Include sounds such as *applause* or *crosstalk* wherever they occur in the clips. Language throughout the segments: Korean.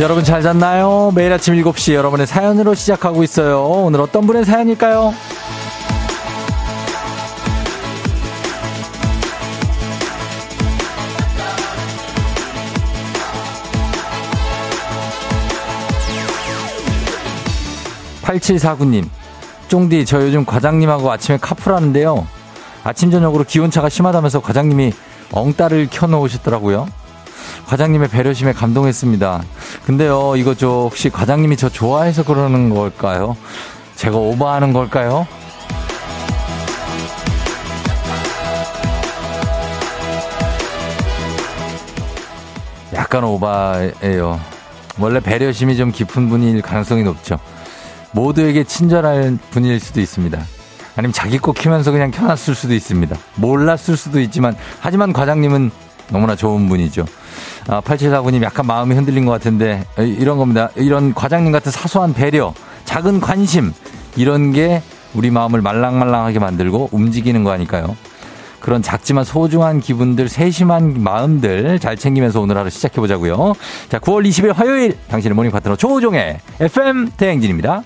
여러분 잘 잤나요? 매일 아침 7시 여러분의 사연으로 시작하고 있어요. 오늘 어떤 분의 사연일까요? 8749님, 쫑디, 저 요즘 과장님하고 아침에 카풀하는데요. 아침, 저녁으로 기온차가 심하다면서 과장님이 엉따를 켜놓으셨더라고요. 과장님의 배려심에 감동했습니다. 근데요, 이거 저 혹시 과장님이 저 좋아해서 그러는 걸까요? 제가 오버하는 걸까요? 약간 오바예요. 원래 배려심이 좀 깊은 분일 가능성이 높죠. 모두에게 친절한 분일 수도 있습니다. 아니면 자기 거 키면서 그냥 켜놨을 수도 있습니다. 몰랐을 수도 있지만, 하지만 과장님은 너무나 좋은 분이죠. 아, 8749님 약간 마음이 흔들린 것 같은데, 이런 겁니다. 이런 과장님 같은 사소한 배려, 작은 관심, 이런 게 우리 마음을 말랑말랑하게 만들고 움직이는 거 아닐까요? 그런 작지만 소중한 기분들, 세심한 마음들 잘 챙기면서 오늘 하루 시작해보자고요. 자, 9월 20일 화요일 당신의 morning 파트너 조우종의 FM 대행진입니다.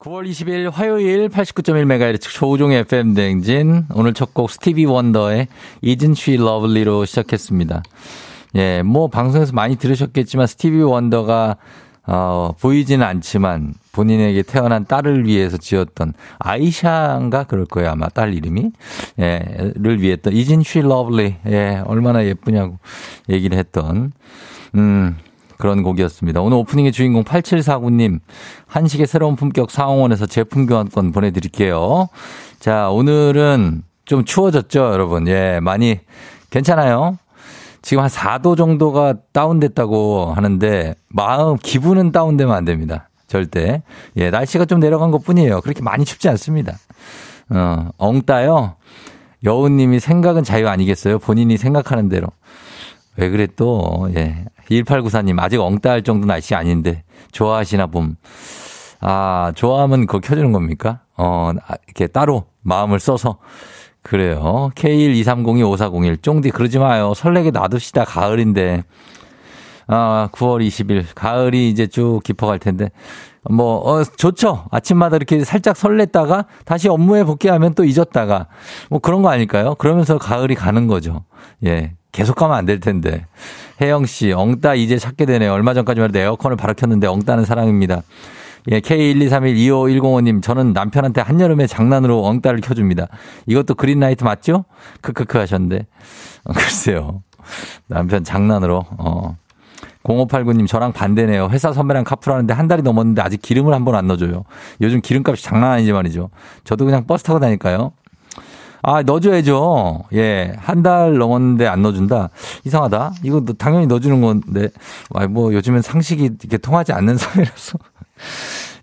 9월 20일 화요일 89.1MHz 조우종의 FM 대행진. 오늘 첫 곡 스티비 원더의 Isn't She Lovely로 시작했습니다. 예, 뭐 방송에서 많이 들으셨겠지만 스티비 원더가 어, 보이지는 않지만 본인에게 태어난 딸을 위해서 지었던 아이샤인가? 그럴 거예요 아마. 딸 이름이. 예를 위했던 Isn't She Lovely 예 얼마나 예쁘냐고 얘기를 했던. 음 그런 곡이었습니다. 오늘 오프닝의 주인공 8749님, 한식의 새로운 품격 상황원에서 제품 교환권 보내드릴게요. 자, 오늘은 좀 추워졌죠, 여러분. 예, 많이 괜찮아요. 지금 한 4도 정도가 다운됐다고 하는데, 마음, 기분은 다운되면 안 됩니다. 절대. 예, 날씨가 좀 내려간 것 뿐이에요. 그렇게 많이 춥지 않습니다. 어, 엉따요. 여우님이 생각은 자유 아니겠어요? 본인이 생각하는 대로. 왜 그래 또, 예. 1894님, 아직 엉따할 정도 날씨 아닌데, 좋아하시나 봄. 아, 좋아하면 그거 켜주는 겁니까? 어, 아, 이렇게 따로 마음을 써서. 그래요. K123025401. 쫑디, 그러지 마요. 설레게 놔둡시다. 가을인데. 아, 9월 20일. 가을이 이제 쭉 깊어갈 텐데. 뭐, 어, 좋죠. 아침마다 이렇게 살짝 설렜다가 다시 업무에 복귀하면 또 잊었다가 뭐 그런 거 아닐까요? 그러면서 가을이 가는 거죠. 예. 계속 가면 안 될 텐데. 혜영 씨, 엉따 이제 찾게 되네요. 얼마 전까지만 해도 에어컨을 바로 켰는데 엉따는 사랑입니다. 예, K123125105님, 저는 남편한테 한여름에 장난으로 엉따를 켜줍니다. 이것도 그린라이트 맞죠? 크크크 하셨는데. 어, 글쎄요. 남편 장난으로, 어. 0589님, 저랑 반대네요. 회사 선배랑 카풀하는데 한 달이 넘었는데 아직 기름을 한 번 안 넣어줘요. 요즘 기름값이 장난 아니지 말이죠. 저도 그냥 버스 타고 다닐까요? 아, 넣어줘야죠. 예. 한 달 넘었는데 안 넣어준다? 이상하다. 이거 당연히 넣어주는 건데. 아, 뭐 요즘엔 상식이 이렇게 통하지 않는 *laughs* 사회라서.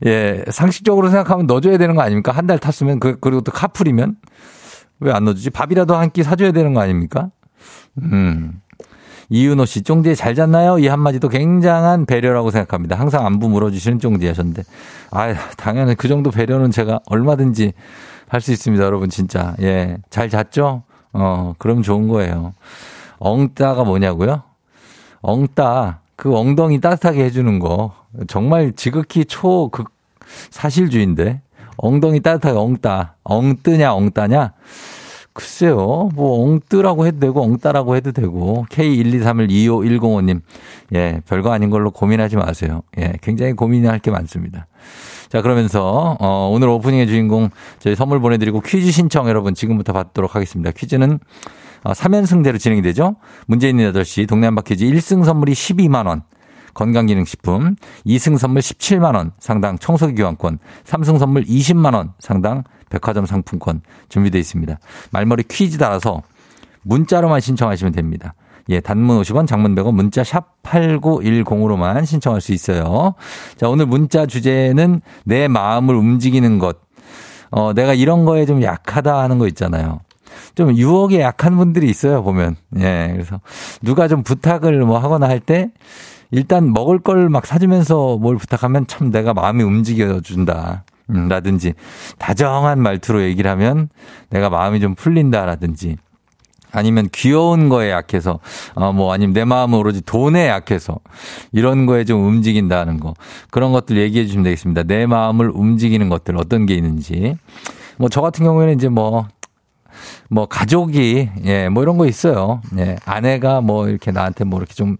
예. 상식적으로 생각하면 넣어줘야 되는 거 아닙니까? 한 달 탔으면, 그, 그리고 또 카풀이면? 왜 안 넣어주지? 밥이라도 한 끼 사줘야 되는 거 아닙니까? 음. 이윤호 씨, 쫑디에 잘 잤나요? 이 한마디도 굉장한 배려라고 생각합니다. 항상 안부 물어주시는 쫑디 하셨는데. 아, 당연히 그 정도 배려는 제가 얼마든지 할 수 있습니다, 여러분, 진짜. 예. 잘 잤죠? 어, 그럼 좋은 거예요. 엉따가 뭐냐고요? 엉따, 그 엉덩이 따뜻하게 해주는 거. 정말 지극히 초극 사실주의인데. 엉덩이 따뜻하게 엉따. 엉뜨냐, 엉따냐? 글쎄요. 뭐 엉뜨라고 해도 되고 엉따라고 해도 되고 K123125105님. 예, 별거 아닌 걸로 고민하지 마세요. 예, 굉장히 고민할 게 많습니다. 자, 그러면서 어, 오늘 오프닝의 주인공 저희 선물 보내 드리고 퀴즈 신청 여러분 지금부터 받도록 하겠습니다. 퀴즈는 어, 3연승대로 진행이 되죠. 문제 있는 8시 동네 한바 퀴즈 1승 선물이 12만 원. 건강기능식품, 2승 선물 17만 원 상당 청소기 교환권, 3승 선물 20만 원 상당 백화점 상품권 준비되어 있습니다. 말머리 퀴즈 따라서 문자로만 신청하시면 됩니다. 예, 단문 50원, 장문 100원, 문자 샵 8910으로만 신청할 수 있어요. 자, 오늘 문자 주제는 내 마음을 움직이는 것. 어, 내가 이런 거에 좀 약하다 하는 거 있잖아요. 좀 유혹에 약한 분들이 있어요, 보면. 예, 그래서 누가 좀 부탁을 뭐 하거나 할 때 일단 먹을 걸 막 사주면서 뭘 부탁하면 참 내가 마음이 움직여준다. 음, 라든지 다정한 말투로 얘기를 하면 내가 마음이 좀 풀린다라든지 아니면 귀여운 거에 약해서, 어, 뭐, 아니면 내 마음은 오로지 돈에 약해서, 이런 거에 좀 움직인다는 거. 그런 것들 얘기해 주시면 되겠습니다. 내 마음을 움직이는 것들 어떤 게 있는지. 뭐, 저 같은 경우에는 이제 뭐, 뭐 가족이 예, 뭐 이런 거 있어요. 예. 아내가 뭐 이렇게 나한테 뭐 이렇게 좀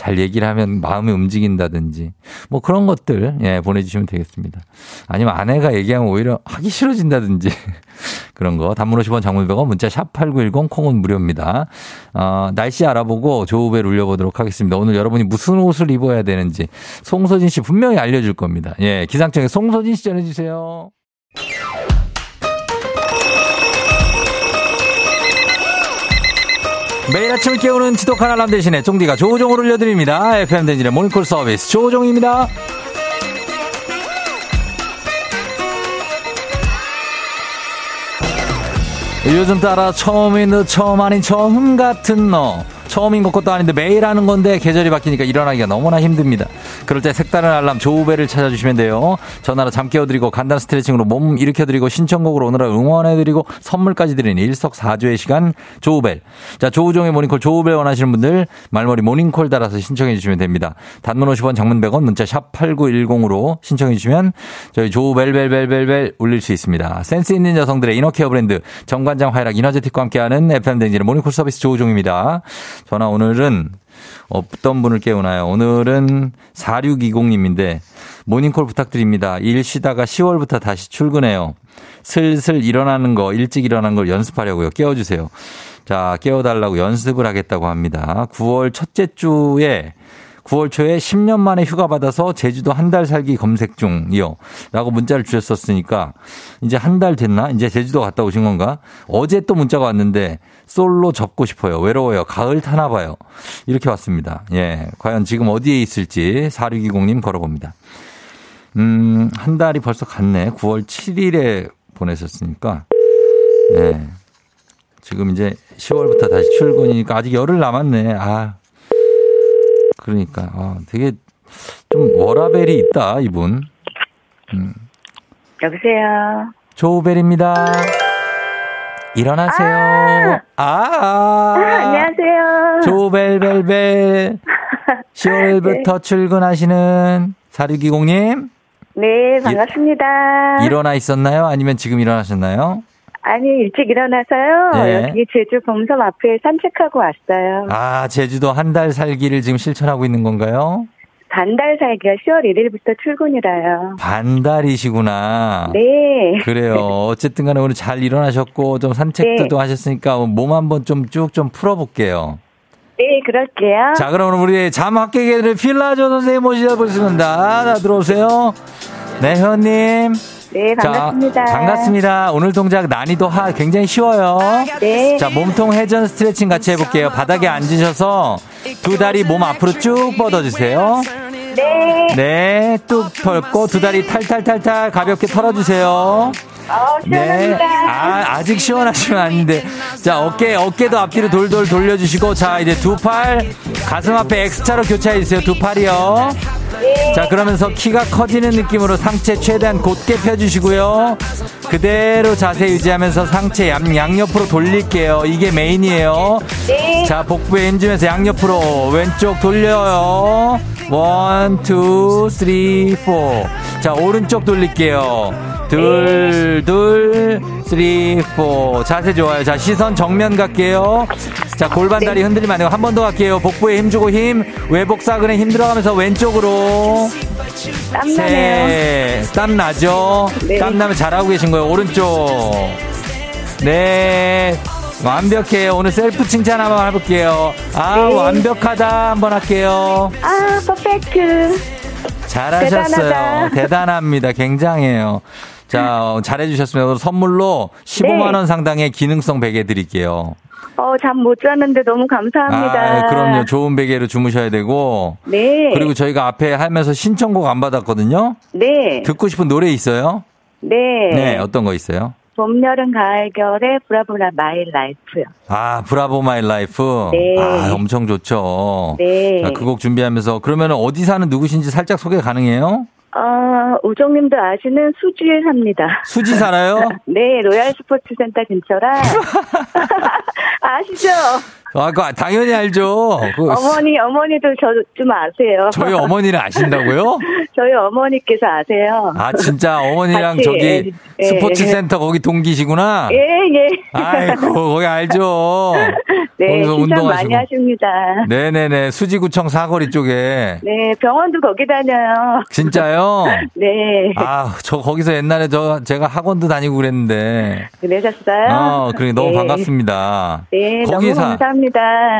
잘 얘기를 하면 마음이 움직인다든지 뭐 그런 것들 예, 보내 주시면 되겠습니다. 아니면 아내가 얘기하면 오히려 하기 싫어진다든지 *laughs* 그런 거 단문 50원 장문 100원 문자 샵8910 콩은 무료입니다. 어, 날씨 알아보고 조우벨 울려보도록 하겠습니다. 오늘 여러분이 무슨 옷을 입어야 되는지 송소진 씨 분명히 알려 줄 겁니다. 예, 기상청에 송소진 씨 전해 주세요. 매일 아침을 깨우는 지독한 알람 대신에 종디가 조종을 올려드립니다. FM 댕진의 모닝콜 서비스 조종입니다. 요즘 따라 처음인 듯 처음 아닌 처음 같은 너. 처음인 것도 아닌데 매일 하는 건데 계절이 바뀌니까 일어나기가 너무나 힘듭니다. 그럴 때 색다른 알람 조우벨을 찾아주시면 돼요. 전화로 잠 깨워드리고 간단 스트레칭으로 몸 일으켜드리고 신청곡으로 오늘은 응원해드리고 선물까지 드리는 일석사조의 시간 조우벨. 자 조우종의 모닝콜 조우벨 원하시는 분들 말머리 모닝콜 달아서 신청해 주시면 됩니다. 단문 50원 장문 100원 문자 샵 8910으로 신청해 주시면 저희 조우벨벨벨벨벨 울릴 수 있습니다. 센스 있는 여성들의 이너케어 브랜드 정관장 화이락 이너제틱과 함께하는 FM 댕지의 모닝콜 서비스 조우종입니다. 전화 오늘은 어떤 분을 깨우나요? 오늘은 4620님인데 모닝콜 부탁드립니다. 일 쉬다가 10월부터 다시 출근해요. 슬슬 일어나는 거, 일찍 일어나는 걸 연습하려고요. 깨워주세요. 자, 깨워달라고 연습을 하겠다고 합니다. 9월 첫째 주에 9월 초에 10년 만에 휴가 받아서 제주도 한 달 살기 검색 중이요. 라고 문자를 주셨었으니까 이제 한 달 됐나? 이제 제주도 갔다 오신 건가? 어제 또 문자가 왔는데 솔로 접고 싶어요. 외로워요. 가을 타나 봐요. 이렇게 왔습니다. 예. 과연 지금 어디에 있을지 4620님 걸어봅니다. 음, 한 달이 벌써 갔네. 9월 7일에 보내셨으니까. 예. 지금 이제 10월부터 다시 출근이니까 아직 열흘 남았네. 아, 그러니까 아, 되게 좀 워라벨이 있다 이분. 음. 여보세요. 조우벨입니다. 일어나세요. 아, 아, 아 안녕하세요. 조벨벨벨. *laughs* 10월부터 네. 출근하시는 사류기공님. 네, 반갑습니다. 일 어나 있었나요? 아니면 지금 일어나셨나요? 아니, 일찍 일어나서요. 네. 여기 제주 범섬 앞에 산책하고 왔어요. 아, 제주도 한 달 살기를 지금 실천하고 있는 건가요? 반달 살기가 10월 1일부터 출근이라요. 반달이시구나. 네. 그래요. 어쨌든 간에 오늘 잘 일어나셨고, 좀 산책도 네. 하셨으니까 몸 한번 좀 쭉좀 좀 풀어볼게요. 네, 그럴게요. 자, 그럼 우리 잠학계계를 필라조 선생님 모시자보겠습니다. 자, 들어오세요. 네, 회원님. 네, 반갑습니다. 자, 반갑습니다. 오늘 동작 난이도 하 굉장히 쉬워요. 네. 자, 몸통 회전 스트레칭 같이 해볼게요. 바닥에 앉으셔서 두 다리 몸 앞으로 쭉 뻗어주세요. 네. 네, 뚝 털고 두 다리 탈탈탈탈 가볍게 털어주세요. 어, 네. 아, 아직 시원하시면 아닌데. 자, 어깨, 어깨도 앞뒤로 돌돌 돌려주시고, 자, 이제 두 팔, 가슴 앞에 X자로 교차해주세요. 두 팔이요. 네. 자, 그러면서 키가 커지는 느낌으로 상체 최대한 곧게 펴주시고요. 그대로 자세 유지하면서 상체 양, 양옆으로 돌릴게요. 이게 메인이에요. 네. 자, 복부에 힘주면서 양옆으로 왼쪽 돌려요. one, two, three, four. 자, 오른쪽 돌릴게요. 둘, 둘, three, four. 자세 좋아요. 자, 시선 정면 갈게요. 자, 골반 다리 흔들리면 안 되고 한 번 더 갈게요. 복부에 힘주고 힘, 외복 사근에 힘 들어가면서 왼쪽으로. 땀나네요. 땀 나죠? 네. 땀 나면 잘하고 계신 거예요. 오른쪽. 네. 완벽해요. 오늘 셀프 칭찬 한번 해볼게요. 아, 네. 완벽하다. 한번 할게요. 아, 퍼펙트. 잘하셨어요. 대단하다. 대단합니다. 굉장해요. 자, 잘해주셨습니다. 선물로 15만원 네. 상당의 기능성 베개 드릴게요. 어, 잠 못 잤는데 너무 감사합니다. 아, 그럼요. 좋은 베개로 주무셔야 되고. 네. 그리고 저희가 앞에 하면서 신청곡 안 받았거든요. 네. 듣고 싶은 노래 있어요? 네. 네, 어떤 거 있어요? 봄, 여름, 가을, 겨울에 Bravo My Life요. 아, Bravo My Life? 네. 아, 엄청 좋죠. 네. 그 곡 준비하면서 그러면 어디 사는 누구신지 살짝 소개 가능해요? 어, 우정님도 아시는 수지에 삽니다. 수지 살아요? *laughs* 네, 로얄 스포츠 센터 근처라. 아, *laughs* 아시죠? 아, 그 당연히 알죠. 그 어머니, 어머니도 저 좀 아세요. 저희 어머니를 아신다고요? *laughs* 저희 어머니께서 아세요. 아, 진짜 어머니랑 같이, 저기 예, 예, 스포츠 예. 센터 거기 동기시구나? 예, 예. 아이고, 거기 알죠. *laughs* 네, 운동하시고. 많이 하십니다. 네네네. 수지구청 사거리 쪽에. 네, 병원도 거기 다녀요. 진짜요? *laughs* 네, 아, 저 거기서 옛날에 저 제가 학원도 다니고 그랬는데. 그러셨어요? 어, 그래 너무 네. 반갑습니다. 네, 거기 너무 사- 감사합니다.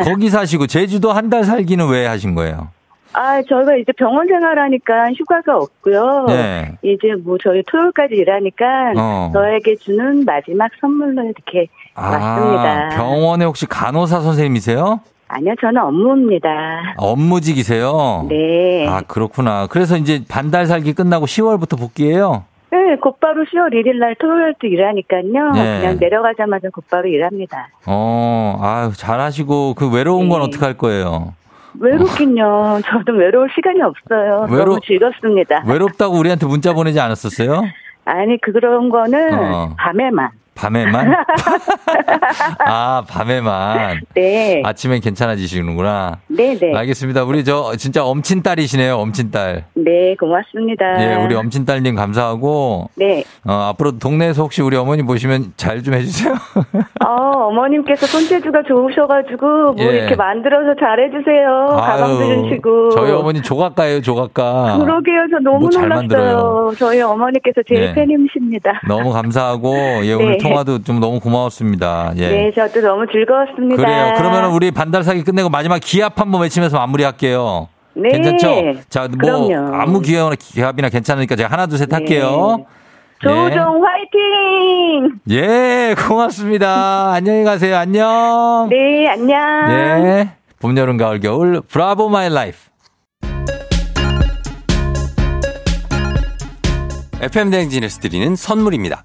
거기 사시고 제주도 한 달 살기는 왜 하신 거예요? 아, 저희가 이제 병원 생활하니까 휴가가 없고요. 네. 이제 뭐 저희 토요일까지 일하니까 어. 저에게 주는 마지막 선물로 이렇게 왔습니다. 아, 병원에 혹시 간호사 선생님이세요? 아니요, 저는 업무입니다. 업무직이세요? 네. 아, 그렇구나. 그래서 이제 반달 살기 끝나고 10월부터 복귀해요? 네, 곧바로 10월 1일 날 토요일 또 일하니까요. 네. 그냥 내려가자마자 곧바로 일합니다. 어, 아유, 잘하시고, 그 외로운 건 네. 어떡할 거예요? 외롭긴요. *laughs* 저도 외로울 시간이 없어요. 외로- 너무 즐겁습니다. 외롭다고 우리한테 문자 보내지 않았었어요? 아니, 그런 거는 어. 밤에만. 밤에만? *laughs* 아, 밤에만. 네. 아침엔 괜찮아지시는구나. 네네. 알겠습니다. 우리 저 진짜 엄친 딸이시네요, 엄친 딸. 네, 고맙습니다. 예, 우리 엄친 딸님 감사하고, 네. 어, 앞으로 동네에서 혹시 우리 어머니 보시면 잘 좀 해주세요. 어, 어머님께서 손재주가 좋으셔가지고, 뭐 예. 이렇게 만들어서 잘해주세요. 가방도 아유, 주시고. 저희 어머니 조각가예요, 조각가. 그러게요. 저 너무 뭐잘 놀랐어요. 만들어요. 저희 어머니께서 제일 네. 팬이십니다. 너무 감사하고, 예, *laughs* 오늘 네. 통화도 좀 너무 고마웠습니다. 예. 네, 저도 너무 즐거웠습니다. 그래요. 그러면 우리 반달사기 끝내고 마지막 기합 한번 외치면서 마무리할게요. 네. 괜찮죠? 자, 뭐 그럼요. 아무 기합이나 기합이나 괜찮으니까 제가 하나 둘셋 할게요. 네. 조우종 화이팅! 예, 고맙습니다. 안녕히 가세요. 안녕. 네, 안녕. 예. 봄, 여름, 가을, 겨울 Bravo My Life. FM 대행진에서 드리는 선물입니다.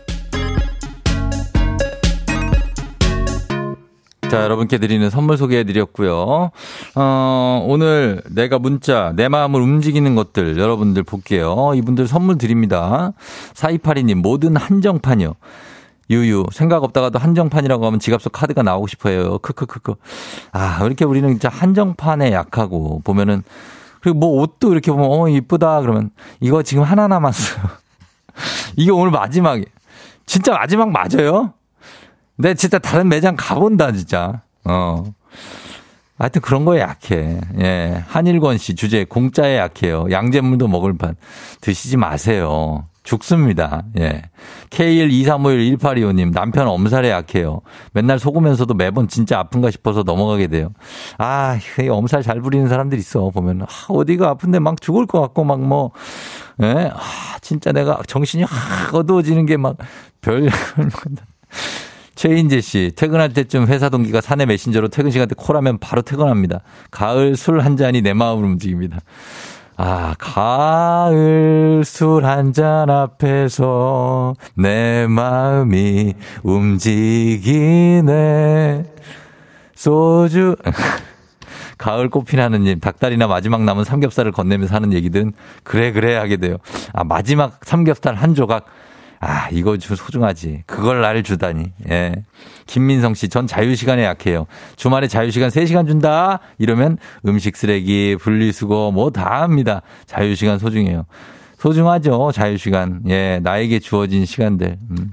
자, 여러분께 드리는 선물 소개해 드렸고요. 어, 오늘 내가 문자, 내 마음을 움직이는 것들 여러분들 볼게요. 이분들 선물 드립니다. 4282님, 모든 한정판이요. 유유, 생각 없다가도 한정판이라고 하면 지갑 속 카드가 나오고 싶어요. 크크크크. 아, 왜 이렇게 우리는 진짜 한정판에 약하고 보면은 그리고 뭐 옷도 이렇게 보면 어, 이쁘다 그러면 이거 지금 하나 남았어요. *laughs* 이게 오늘 마지막에. 진짜 마지막 맞아요? 내 진짜 다른 매장 가본다, 진짜. 어. 하여튼 그런 거에 약해. 예. 한일권 씨 주제 공짜에 약해요. 양잿물도 먹을 판. 드시지 마세요. 죽습니다. 예. K123511825님, 남편 엄살에 약해요. 맨날 속으면서도 매번 진짜 아픈가 싶어서 넘어가게 돼요. 아, 이 엄살 잘 부리는 사람들 있어. 보면, 아, 어디가 아픈데 막 죽을 것 같고, 막 뭐, 예. 아, 진짜 내가 정신이 확 어두워지는 게 막 별, *laughs* 최인재 씨, 퇴근할 때쯤 회사 동기가 사내 메신저로 퇴근 시간 때 콜하면 바로 퇴근합니다. 가을 술 한 잔이 내 마음을 움직입니다. 아, 가을 술 한 잔 앞에서 내 마음이 움직이네. 소주. *laughs* 가을 꽃피나는님, 닭다리나 마지막 남은 삼겹살을 건네면서 하는 얘기들은 그래, 그래 하게 돼요. 아, 마지막 삼겹살 한 조각. 아, 이거 좀 소중하지. 그걸 날 주다니. 예. 김민성 씨, 전 자유시간에 약해요. 주말에 자유시간 3시간 준다? 이러면 음식 쓰레기, 분리수거, 뭐 다 합니다. 자유시간 소중해요. 소중하죠, 자유시간. 예, 나에게 주어진 시간들. 음.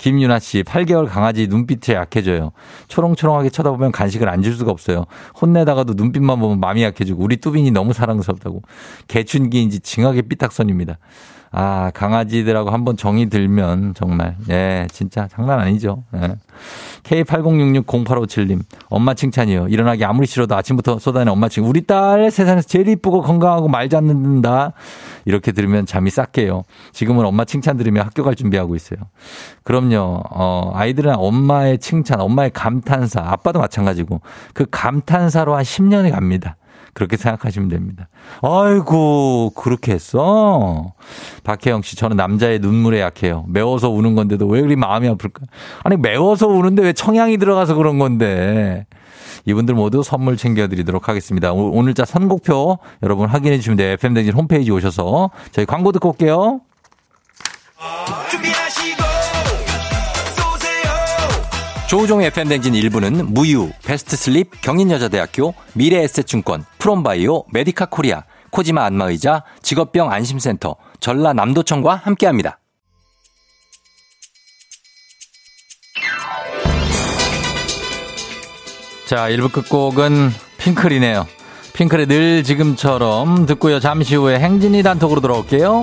김윤아 씨, 8개월 강아지 눈빛에 약해져요. 초롱초롱하게 쳐다보면 간식을 안 줄 수가 없어요. 혼내다가도 눈빛만 보면 마음이 약해지고, 우리 뚜빈이 너무 사랑스럽다고. 개춘기인지 징하게 삐딱선입니다. 아, 강아지들하고 한번 정이 들면 정말, 예, 진짜 장난 아니죠. 예. K80660857님, 엄마 칭찬이요. 일어나기 아무리 싫어도 아침부터 쏟아내는 엄마 칭찬. 우리 딸 세상에서 제일 이쁘고 건강하고 말 잘 듣는다. 이렇게 들으면 잠이 싹 깨요. 지금은 엄마 칭찬 들으며 학교 갈 준비하고 있어요. 그럼 요, 어, 아이들은 엄마의 칭찬, 엄마의 감탄사, 아빠도 마찬가지고 그 감탄사로 한 10년이 갑니다. 그렇게 생각하시면 됩니다. 아이고, 그렇게 했어? 박혜영 씨, 저는 남자의 눈물에 약해요. 매워서 우는 건데도 왜 그리 마음이 아플까? 아니, 매워서 우는데 왜 청양이 들어가서 그런 건데. 이분들 모두 선물 챙겨드리도록 하겠습니다. 오늘 자 선곡표 여러분 확인해 주시면 돼요. FM댕진 홈페이지 오셔서 저희 광고 듣고 올게요. 조우종 FM대행진 1부는 무유, 베스트슬립, 경인여자대학교, 미래에셋증권, 프롬바이오, 메디카 코리아, 코지마 안마의자, 직업병 안심센터, 전라남도청과 함께합니다. 자, 1부 끝곡은 핑클이네요. 핑클의 늘 지금처럼 듣고요. 잠시 후에 행진이 단톡으로 돌아올게요.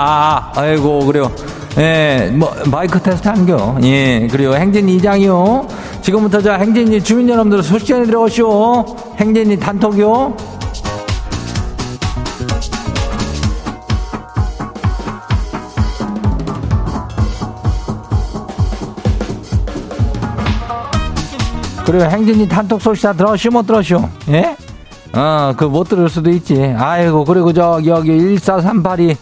아, 아이고, 그래요. 예, 뭐, 마이크 테스트 한겨. 예, 그리고 행진이 이장이요. 지금부터 자, 행진이 주민 여러분들 소식 전해 들어오시오. 행진이 단톡이요. 그리고 행진이 단톡 소식 다 들었슈 못 들었슈? 예? 어, 그 못 들을 수도 있지. 아이고, 그리고 저, 여기 1438이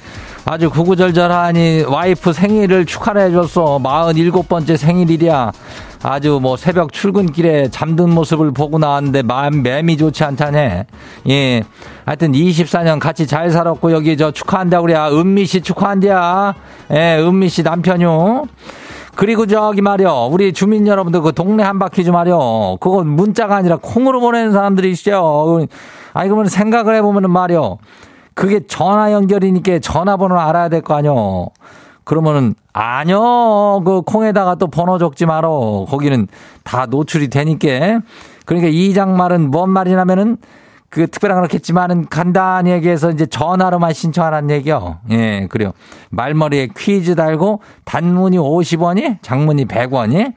아주 구구절절하니 와이프 생일을 축하를 해줬어. 47번째 생일이랴. 아주 뭐 새벽 출근길에 잠든 모습을 보고 나왔는데 마음 매미 좋지 않다네. 예. 하여튼 24년 같이 잘 살았고 여기 저 축하한다 그래. 은미 씨 축하한대야. 예, 은미 씨 남편요. 그리고 저기 말이요. 우리 주민 여러분들 그 동네 한 바퀴 좀 말이요. 그건 문자가 아니라 콩으로 보내는 사람들이 있어요. 아니, 그러면 생각을 해보면은 말이요. 그게 전화 연결이니까 전화번호를 알아야 될 거 아니요. 그러면은 아니요. 그 콩에다가 또 번호 적지 말어. 거기는 다 노출이 되니까. 그러니까 이 장 말은 뭔 말이냐면은 그 특별한 그렇겠지만은 간단히 얘기해서 이제 전화로만 신청하라는 얘기요. 예, 그래요. 말머리에 퀴즈 달고 단문이 50원이, 장문이 100원이,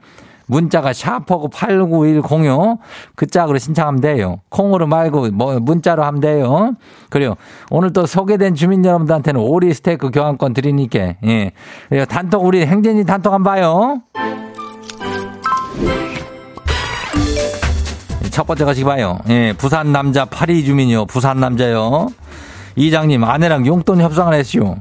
문자가 샤퍼고 89106, 그 짝으로 신청하면 돼요. 콩으로 말고 뭐 문자로 하면 돼요. 그래요. 오늘 또 소개된 주민 여러분들한테는 오리 스테이크 교환권 드리니까, 예. 단톡 우리 행진이 단톡 한번 봐요. 첫 번째 가시기 봐요. 예, 부산 남자 파리 주민이요. 부산 남자요. 이장님, 아내랑 용돈 협상을 했슈.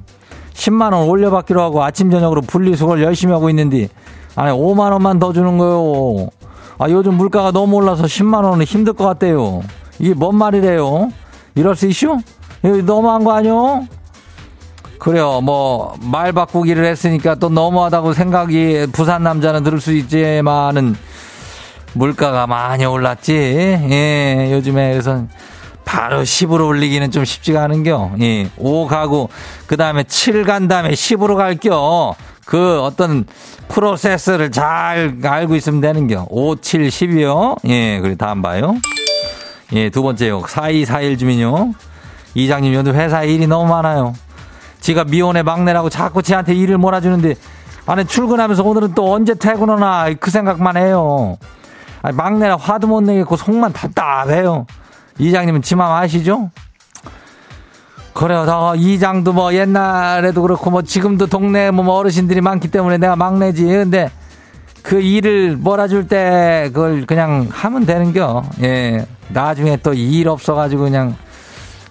10만 원 올려받기로 하고 아침, 저녁으로 분리수거를 열심히 하고 있는데, 아니, 5만원만 더 주는 거요. 아, 요즘 물가가 너무 올라서 10만원은 힘들 것 같대요. 이게 뭔 말이래요? 이럴 수 있슈? 이거 너무한 거 아니요? 그래요. 뭐, 말 바꾸기를 했으니까 또 너무하다고 생각이 부산 남자는 들을 수 있지만은, 물가가 많이 올랐지. 예, 요즘에 그래서 바로 10으로 올리기는 좀 쉽지가 않은겨. 예. 5 가고, 그 다음에 7 간 다음에 10으로 갈겨. 그 어떤 프로세스를 잘 알고 있으면 되는 겨. 5, 7, 10이요. 예, 그리고 다음 봐요. 예, 두 번째요. 4241 주민요. 이장님, 요즘 회사에 일이 너무 많아요. 지가 미혼의 막내라고 자꾸 지한테 일을 몰아주는데, 아니, 출근하면서 오늘은 또 언제 퇴근하나, 그 생각만 해요. 아니, 막내라 화도 못 내겠고, 속만 답답해요. 이장님은 지맘 아시죠? 그래요. 저 이장도 뭐 옛날에도 그렇고 뭐 지금도 동네 뭐 어르신들이 많기 때문에 내가 막내지. 근데 그 일을 몰아줄 때 그걸 그냥 하면 되는겨. 예. 나중에 또 일 없어가지고 그냥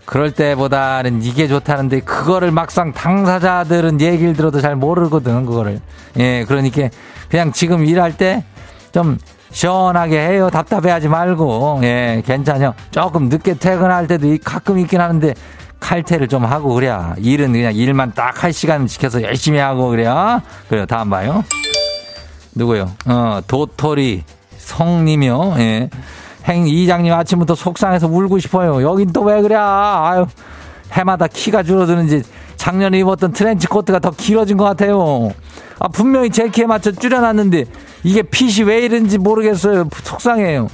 그럴 때보다는 이게 좋다는데 그거를 막상 당사자들은 얘기를 들어도 잘 모르거든 그거를. 예. 그러니까 그냥 지금 일할 때 좀 시원하게 해요. 답답해하지 말고. 예. 괜찮요. 조금 늦게 퇴근할 때도 가끔 있긴 하는데 칼퇴를 좀 하고 그래야 일은 그냥 일만 딱 할 시간 지켜서 열심히 하고 그래야. 그래요. 다음 봐요. 누구요? 어 도토리 성님이요. 예. 행 이장님 아침부터 속상해서 울고 싶어요. 여긴 또 왜 그래? 아유 해마다 키가 줄어드는지 작년에 입었던 트렌치 코트가 더 길어진 것 같아요. 아 분명히 제 키에 맞춰 줄여놨는데 이게 핏이 왜 이런지 모르겠어요. 속상해요.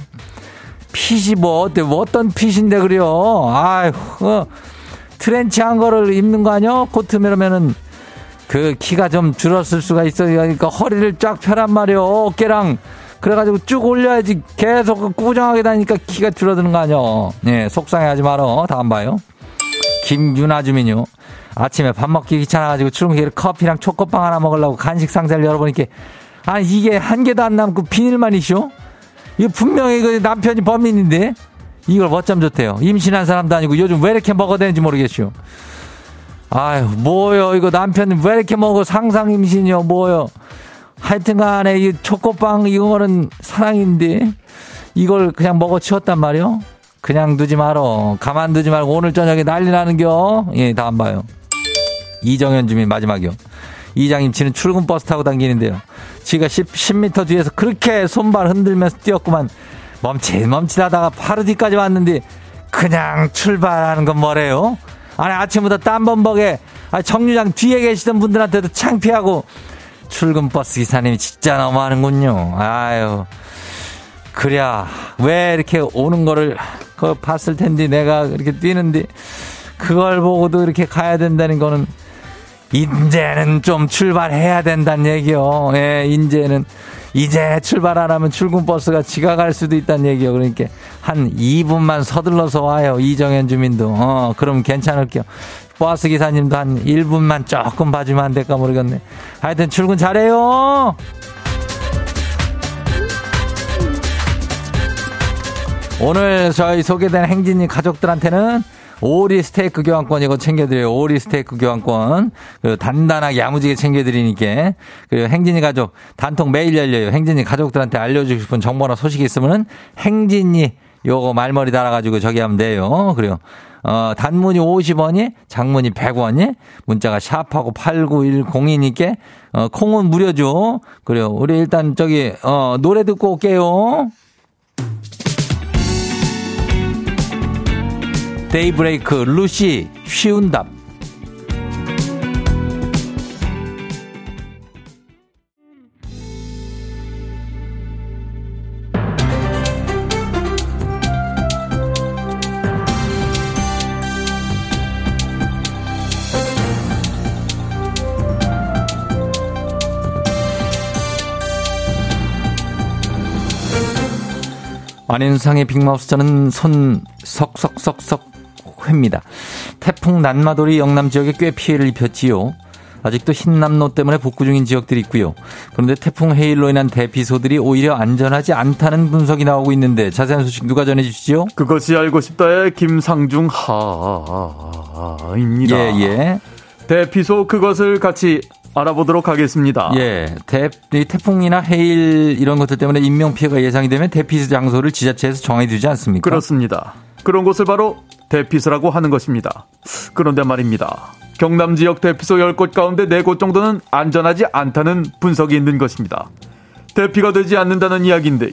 핏이 뭐 어때? 뭐 어떤 핏인데 그래요? 아유 어. 트렌치한 거를 입는 거 아니야? 코트 매러면은 그 키가 좀 줄었을 수가 있어요. 그러니까 허리를 쫙 펴란 말이요. 어깨랑 그래가지고 쭉 올려야지 계속 꾸정하게 다니까 키가 줄어드는 거 아니야. 네, 속상해하지 말어. 다음 봐요. 김윤아 주민요. 아침에 밥 먹기 귀찮아가지고 출근길 커피랑 초코빵 하나 먹으려고 간식 상자를 열어보니까 아 이게 한 개도 안 남고 비닐만 이쇼? 이거 분명히 그 남편이 범인인데 이걸 어쩜 좋대요. 임신한 사람도 아니고 요즘 왜 이렇게 먹어야 되는지 모르겠슈. 아유, 뭐요. 이거 남편은 왜 이렇게 먹어? 상상 임신이요. 뭐요. 하여튼 간에 이 초코빵 이거는 사랑인데 이걸 그냥 먹어 치웠단 말이요. 그냥 두지 말어. 가만두지 말고 오늘 저녁에 난리 나는겨. 예, 다음 봐요. 이정현 주민 마지막이요. 이장님 치는 출근 버스 타고 다니는데요. 지가 10, 10m 뒤에서 그렇게 손발 흔들면서 뛰었구만. 멈칫 멈칫하다가 파르디까지 왔는데 그냥 출발하는 건 뭐래요? 아니 아침부터 땀범벅에 정류장 뒤에 계시던 분들한테도 창피하고 출근 버스 기사님이 진짜 너무하는군요. 아유 그래야 왜 이렇게 오는 거를 그 봤을 텐데 내가 이렇게 뛰는데 그걸 보고도 이렇게 가야 된다는 거는 이제는 좀 출발해야 된다는 얘기요. 예, 이제는 이제 출발 안 하면 출근 버스가 지각할 수도 있다는 얘기요. 그러니까 한 2분만 서둘러서 와요. 이정현 주민도. 어, 그럼 괜찮을게요. 버스 기사님도 한 1분만 조금 봐주면 안 될까 모르겠네. 하여튼 출근 잘해요. 오늘 저희 소개된 행진이 가족들한테는 오리 스테이크 교환권 이거 챙겨드려요. 오리 스테이크 교환권. 그 단단하게 야무지게 챙겨드리니까. 그 행진이 가족 단통 매일 열려요. 행진이 가족들한테 알려주고 싶은 정보나 소식이 있으면은 행진이 요거 말머리 달아가지고 저기 하면 돼요. 그래요. 어, 단문이 50원이, 장문이 100원이, 문자가 샵하고 8910이니까, 어, 콩은 무료죠. 그래요. 우리 일단 저기, 어, 노래 듣고 올게요. 데이브레이크 루시 쉬운 답. 안현상의 빅마우스 저는 손 석석석석 회입니다. 태풍 난마돌이 영남 지역에 꽤 피해를 입혔지요. 아직도 흰남노 때문에 복구 중인 지역들이 있고요. 그런데 태풍 헤일로 인한 대피소들이 오히려 안전하지 않다는 분석이 나오고 있는데 자세한 소식 누가 전해주시죠? 그것이 알고 싶다의 김상중 하입니다. 예, 예. 대피소 그것을 같이 알아보도록 하겠습니다. 예. 대, 태풍이나 해일 이런 것들 때문에 인명 피해가 예상이 되면 대피소 장소를 지자체에서 정해두지 않습니까? 그렇습니다. 그런 곳을 바로 대피소라고 하는 것입니다. 그런데 말입니다. 경남 지역 대피소 10곳 가운데 4곳 정도는 안전하지 않다는 분석이 있는 것입니다. 대피가 되지 않는다는 이야기인데요.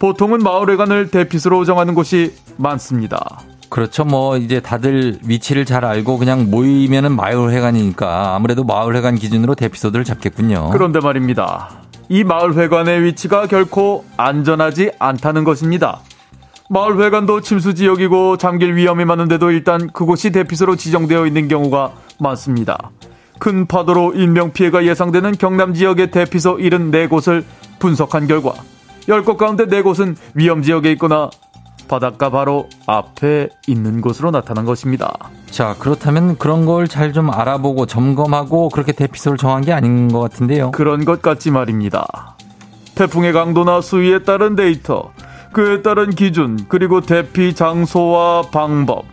보통은 마을회관을 대피소로 정하는 곳이 많습니다. 그렇죠. 뭐 이제 다들 위치를 잘 알고 그냥 모이면은 마을회관이니까 아무래도 마을회관 기준으로 대피소들을 잡겠군요. 그런데 말입니다. 이 마을회관의 위치가 결코 안전하지 않다는 것입니다. 마을회관도 침수 지역이고 잠길 위험이 많은데도 일단 그곳이 대피소로 지정되어 있는 경우가 많습니다. 큰 파도로 인명피해가 예상되는 경남 지역의 대피소 74곳을 분석한 결과 10곳 가운데 4곳은 위험지역에 있거나 바닷가 바로 앞에 있는 곳으로 나타난 것입니다. 자, 그렇다면 그런 걸 잘 좀 알아보고 점검하고 그렇게 대피소를 정한 게 아닌 것 같은데요. 그런 것 같지 말입니다. 태풍의 강도나 수위에 따른 데이터, 그에 따른 기준, 그리고 대피 장소와 방법,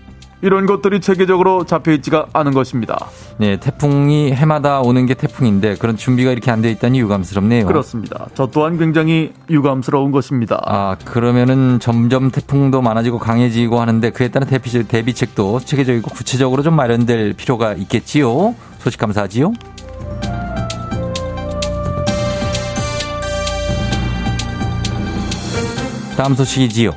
이런 것들이 체계적으로 잡혀 있지가 않은 것입니다. 네, 태풍이 해마다 오는 게 태풍인데 그런 준비가 이렇게 안 돼 있다니 유감스럽네요. 그렇습니다. 저 또한 굉장히 유감스러운 것입니다. 아, 그러면은 점점 태풍도 많아지고 강해지고 하는데 그에 따른 대비, 대비책도 체계적이고 구체적으로 좀 마련될 필요가 있겠지요. 소식 감사하지요. 다음 소식이지요.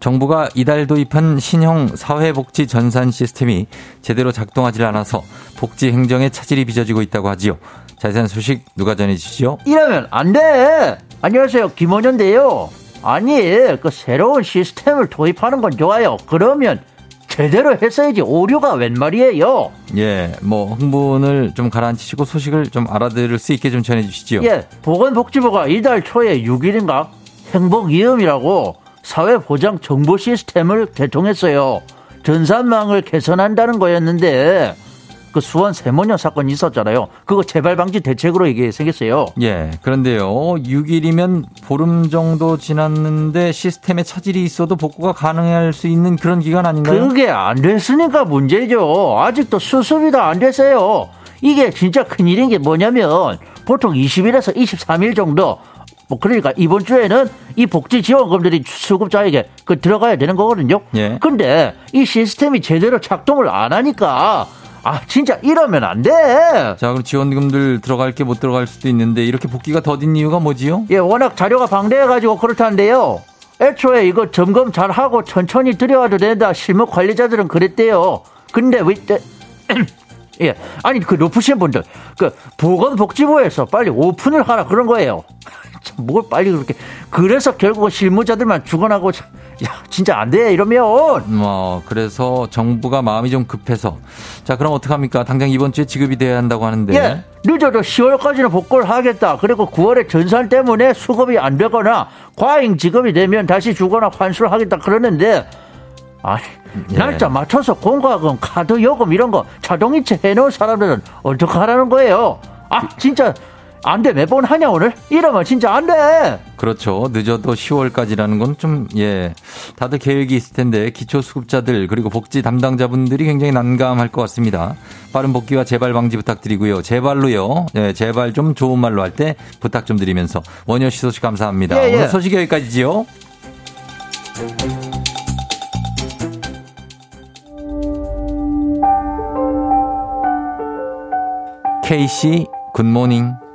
정부가 이달 도입한 신형 사회복지 전산 시스템이 제대로 작동하지 않아서 복지 행정에 차질이 빚어지고 있다고 하지요. 자세한 소식 누가 전해주시죠? 이러면 안 돼! 안녕하세요. 김원현인데요. 아니, 그 새로운 시스템을 도입하는 건 좋아요. 그러면 제대로 했어야지 오류가 웬 말이에요. 예, 뭐 흥분을 좀 가라앉히시고 소식을 좀 알아들을 수 있게 좀 전해주시죠. 예, 보건복지부가 이달 초에 6일인가 행복이음이라고 사회보장 정보 시스템을 개통했어요. 전산망을 개선한다는 거였는데 그 수원 세모녀 사건 있었잖아요. 그거 재발 방지 대책으로 이게 생겼어요. 예. 그런데요. 6일이면 보름 정도 지났는데 시스템에 차질이 있어도 복구가 가능할 수 있는 그런 기간 아닌가요? 그게 안 됐으니까 문제죠. 아직도 수습이 다 안 됐어요. 이게 진짜 큰일인 게 뭐냐면 보통 20일에서 23일 정도 뭐 그러니까 이번 주에는 이 복지 지원금들이 수급자에게 그 들어가야 되는 거거든요. 예. 근데 이 시스템이 제대로 작동을 안 하니까 아 진짜 이러면 안 돼. 자 그럼 지원금들 들어갈 게 못 들어갈 수도 있는데 이렇게 복귀가 더딘 이유가 뭐지요? 예, 워낙 자료가 방대해가지고 그렇다는데요. 애초에 이거 점검 잘 하고 천천히 들여와도 된다. 실무 관리자들은 그랬대요. 근데 왜 때? *clears throat* 예, 아니 그 높으신 분들 그 보건복지부에서 빨리 오픈을 하라 그런 거예요. 뭘 빨리 그렇게. 그래서 결국 실무자들만 죽어나고 야 진짜 안 돼 이러면. 뭐 그래서 정부가 마음이 좀 급해서. 자 그럼 어떡합니까? 당장 이번 주에 지급이 돼야 한다고 하는데. 예 늦어도 10월까지는 복구를 하겠다. 그리고 9월에 전산 때문에 수급이 안 되거나 과잉 지급이 되면 다시 주거나 환수를 하겠다 그러는데 아니 예. 날짜 맞춰서 공과금 카드 요금 이런 거 자동이체 해놓은 사람들은 어떻게 하라는 거예요? 아 진짜 안 돼, 매번 하냐, 오늘? 이러면 진짜 안 돼! 그렇죠. 늦어도 10월까지라는 건 좀, 예. 다들 계획이 있을 텐데, 기초수급자들, 그리고 복지 담당자분들이 굉장히 난감할 것 같습니다. 빠른 복귀와 재발 방지 부탁드리고요. 재발로요. 예, 재발 좀 좋은 말로 할 때 부탁 좀 드리면서. 원효 씨 소식 감사합니다. 예, 예. 오늘 소식 여기까지지요. 케이씨 good morning.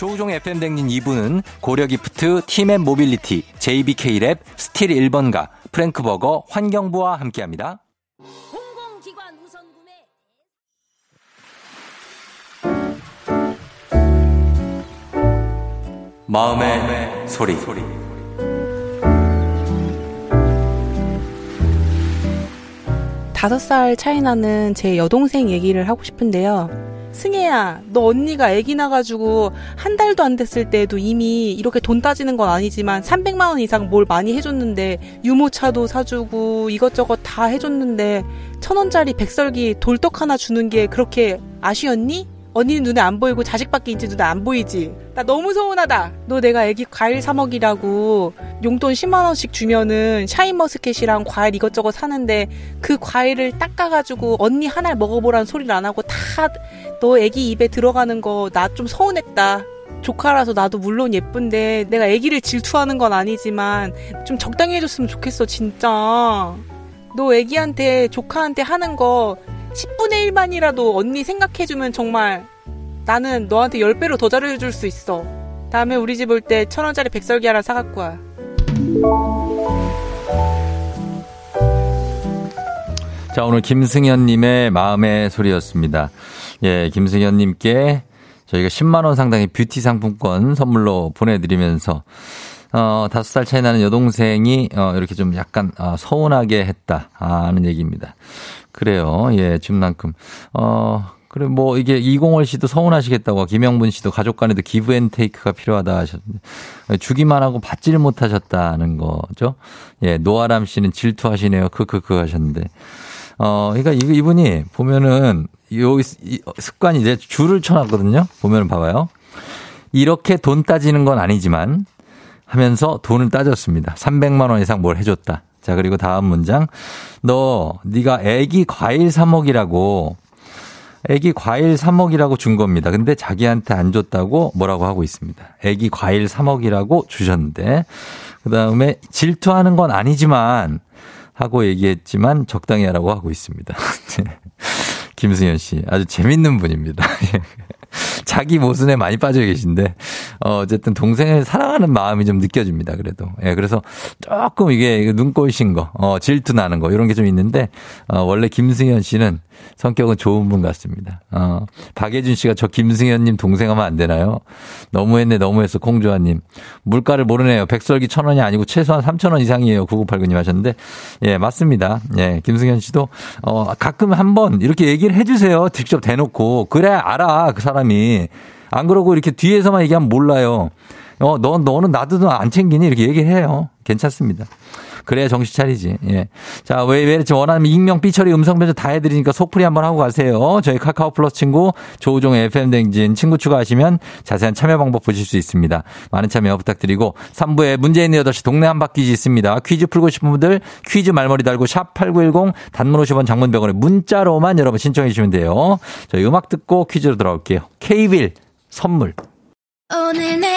조우종 FM 대행진 2부는 고려기프트, 팀앤 모빌리티, JBK랩, 스틸 1번가, 프랭크버거, 환경부와 함께합니다. 마음의, 마음의 소리. 소리. 다섯 살 차이 나는 제 여동생 얘기를 하고 싶은데요. 승혜야, 너 언니가 애기 나가지고 한 달도 안 됐을 때도 이미 이렇게 돈 따지는 건 아니지만 300만 원 이상 뭘 많이 해줬는데 유모차도 사주고 이것저것 다 해줬는데 천 원짜리 백설기 돌떡 하나 주는 게 그렇게 아쉬웠니? 언니는 눈에 안 보이고 자식밖에 있지 눈에 안 보이지. 나 너무 서운하다. 너 내가 애기 과일 사 먹이라고 용돈 10만 원씩 주면은 샤인머스켓이랑 과일 이것저것 사는데 그 과일을 닦아가지고 언니 하나 먹어보라는 소리를 안 하고 다 너 애기 입에 들어가는 거 나 좀 서운했다. 조카라서 나도 물론 예쁜데 내가 애기를 질투하는 건 아니지만 좀 적당히 해줬으면 좋겠어 진짜. 너 애기한테 조카한테 하는 거 10분의 1만이라도 언니 생각해주면 정말 나는 너한테 10배로 더 잘해줄 수 있어. 다음에 우리 집 올 때 천 원짜리 백설기 하나 사갖고 와. 자, 오늘 김승현님의 마음의 소리였습니다. 예, 김승현님께 저희가 10만원 상당의 뷰티 상품권 선물로 보내드리면서, 어, 다섯 살 차이 나는 여동생이, 어, 이렇게 좀 약간, 어, 서운하게 했다. 아, 하는 얘기입니다. 그래요. 예, 지금만큼. 어, 그래, 뭐, 이게 이공월 씨도 서운하시겠다고, 김영분 씨도 가족 간에도 give and take가 필요하다 하셨는데, 주기만 하고 받지를 못하셨다는 거죠. 예, 노아람 씨는 질투하시네요. 크크크 하셨는데. 어, 그러니까 이분이 보면은, 요, 습관이 이제 줄을 쳐놨거든요. 보면 봐봐요. 이렇게 돈 따지는 건 아니지만, 하면서 돈을 따졌습니다. 300만 원 이상 뭘 해줬다. 자, 그리고 다음 문장. 너, 네가 애기 과일 사 먹이라고 애기 과일 사 먹이라고 준 겁니다. 근데 자기한테 안 줬다고 뭐라고 하고 있습니다. 애기 과일 사 먹이라고 주셨는데 그 다음에 질투하는 건 아니지만 하고 얘기했지만 적당히 하라고 하고 있습니다. *laughs* 김승현 씨 아주 재밌는 분입니다. *laughs* 자기 모순에 많이 빠져 계신데 어, 어쨌든 동생을 사랑하는 마음이 좀 느껴집니다. 그래도 예, 그래서 조금 이게 눈꼴신 거, 어, 질투 나는 거 이런 게 좀 있는데 어, 원래 김승현 씨는 성격은 좋은 분 같습니다. 어, 박예준 씨가 저 김승현님 동생 하면 안 되나요? 너무했네, 너무했어, 콩주아님. 물가를 모르네요. 백설기 천 원이 아니고 최소한 삼천 원 이상이에요. 9989님 하셨는데. 예, 맞습니다. 예, 김승현 씨도, 어, 가끔 한번 이렇게 얘기를 해주세요. 직접 대놓고. 그래, 알아. 그 사람이. 안 그러고 이렇게 뒤에서만 얘기하면 몰라요. 어, 너, 너는 나도 안 챙기니? 이렇게 얘기해요. 괜찮습니다. 그래야 정신 차리지. 예. 자, 왜, 왜 이렇게 원하는 익명, 삐처리, 음성 변조 다 해드리니까 속풀이 한번 하고 가세요. 저희 카카오 플러스 친구, 조우종의 FM댕진 친구 추가하시면 자세한 참여 방법 보실 수 있습니다. 많은 참여 부탁드리고, 3부에 문제 있는 8시 동네 한 바퀴즈 있습니다. 퀴즈 풀고 싶은 분들 퀴즈 말머리 달고 샵 8910 단문 50원 장문 100원에 문자로만 여러분 신청해 주시면 돼요. 저희 음악 듣고 퀴즈로 돌아올게요. K빌 선물. 오늘 내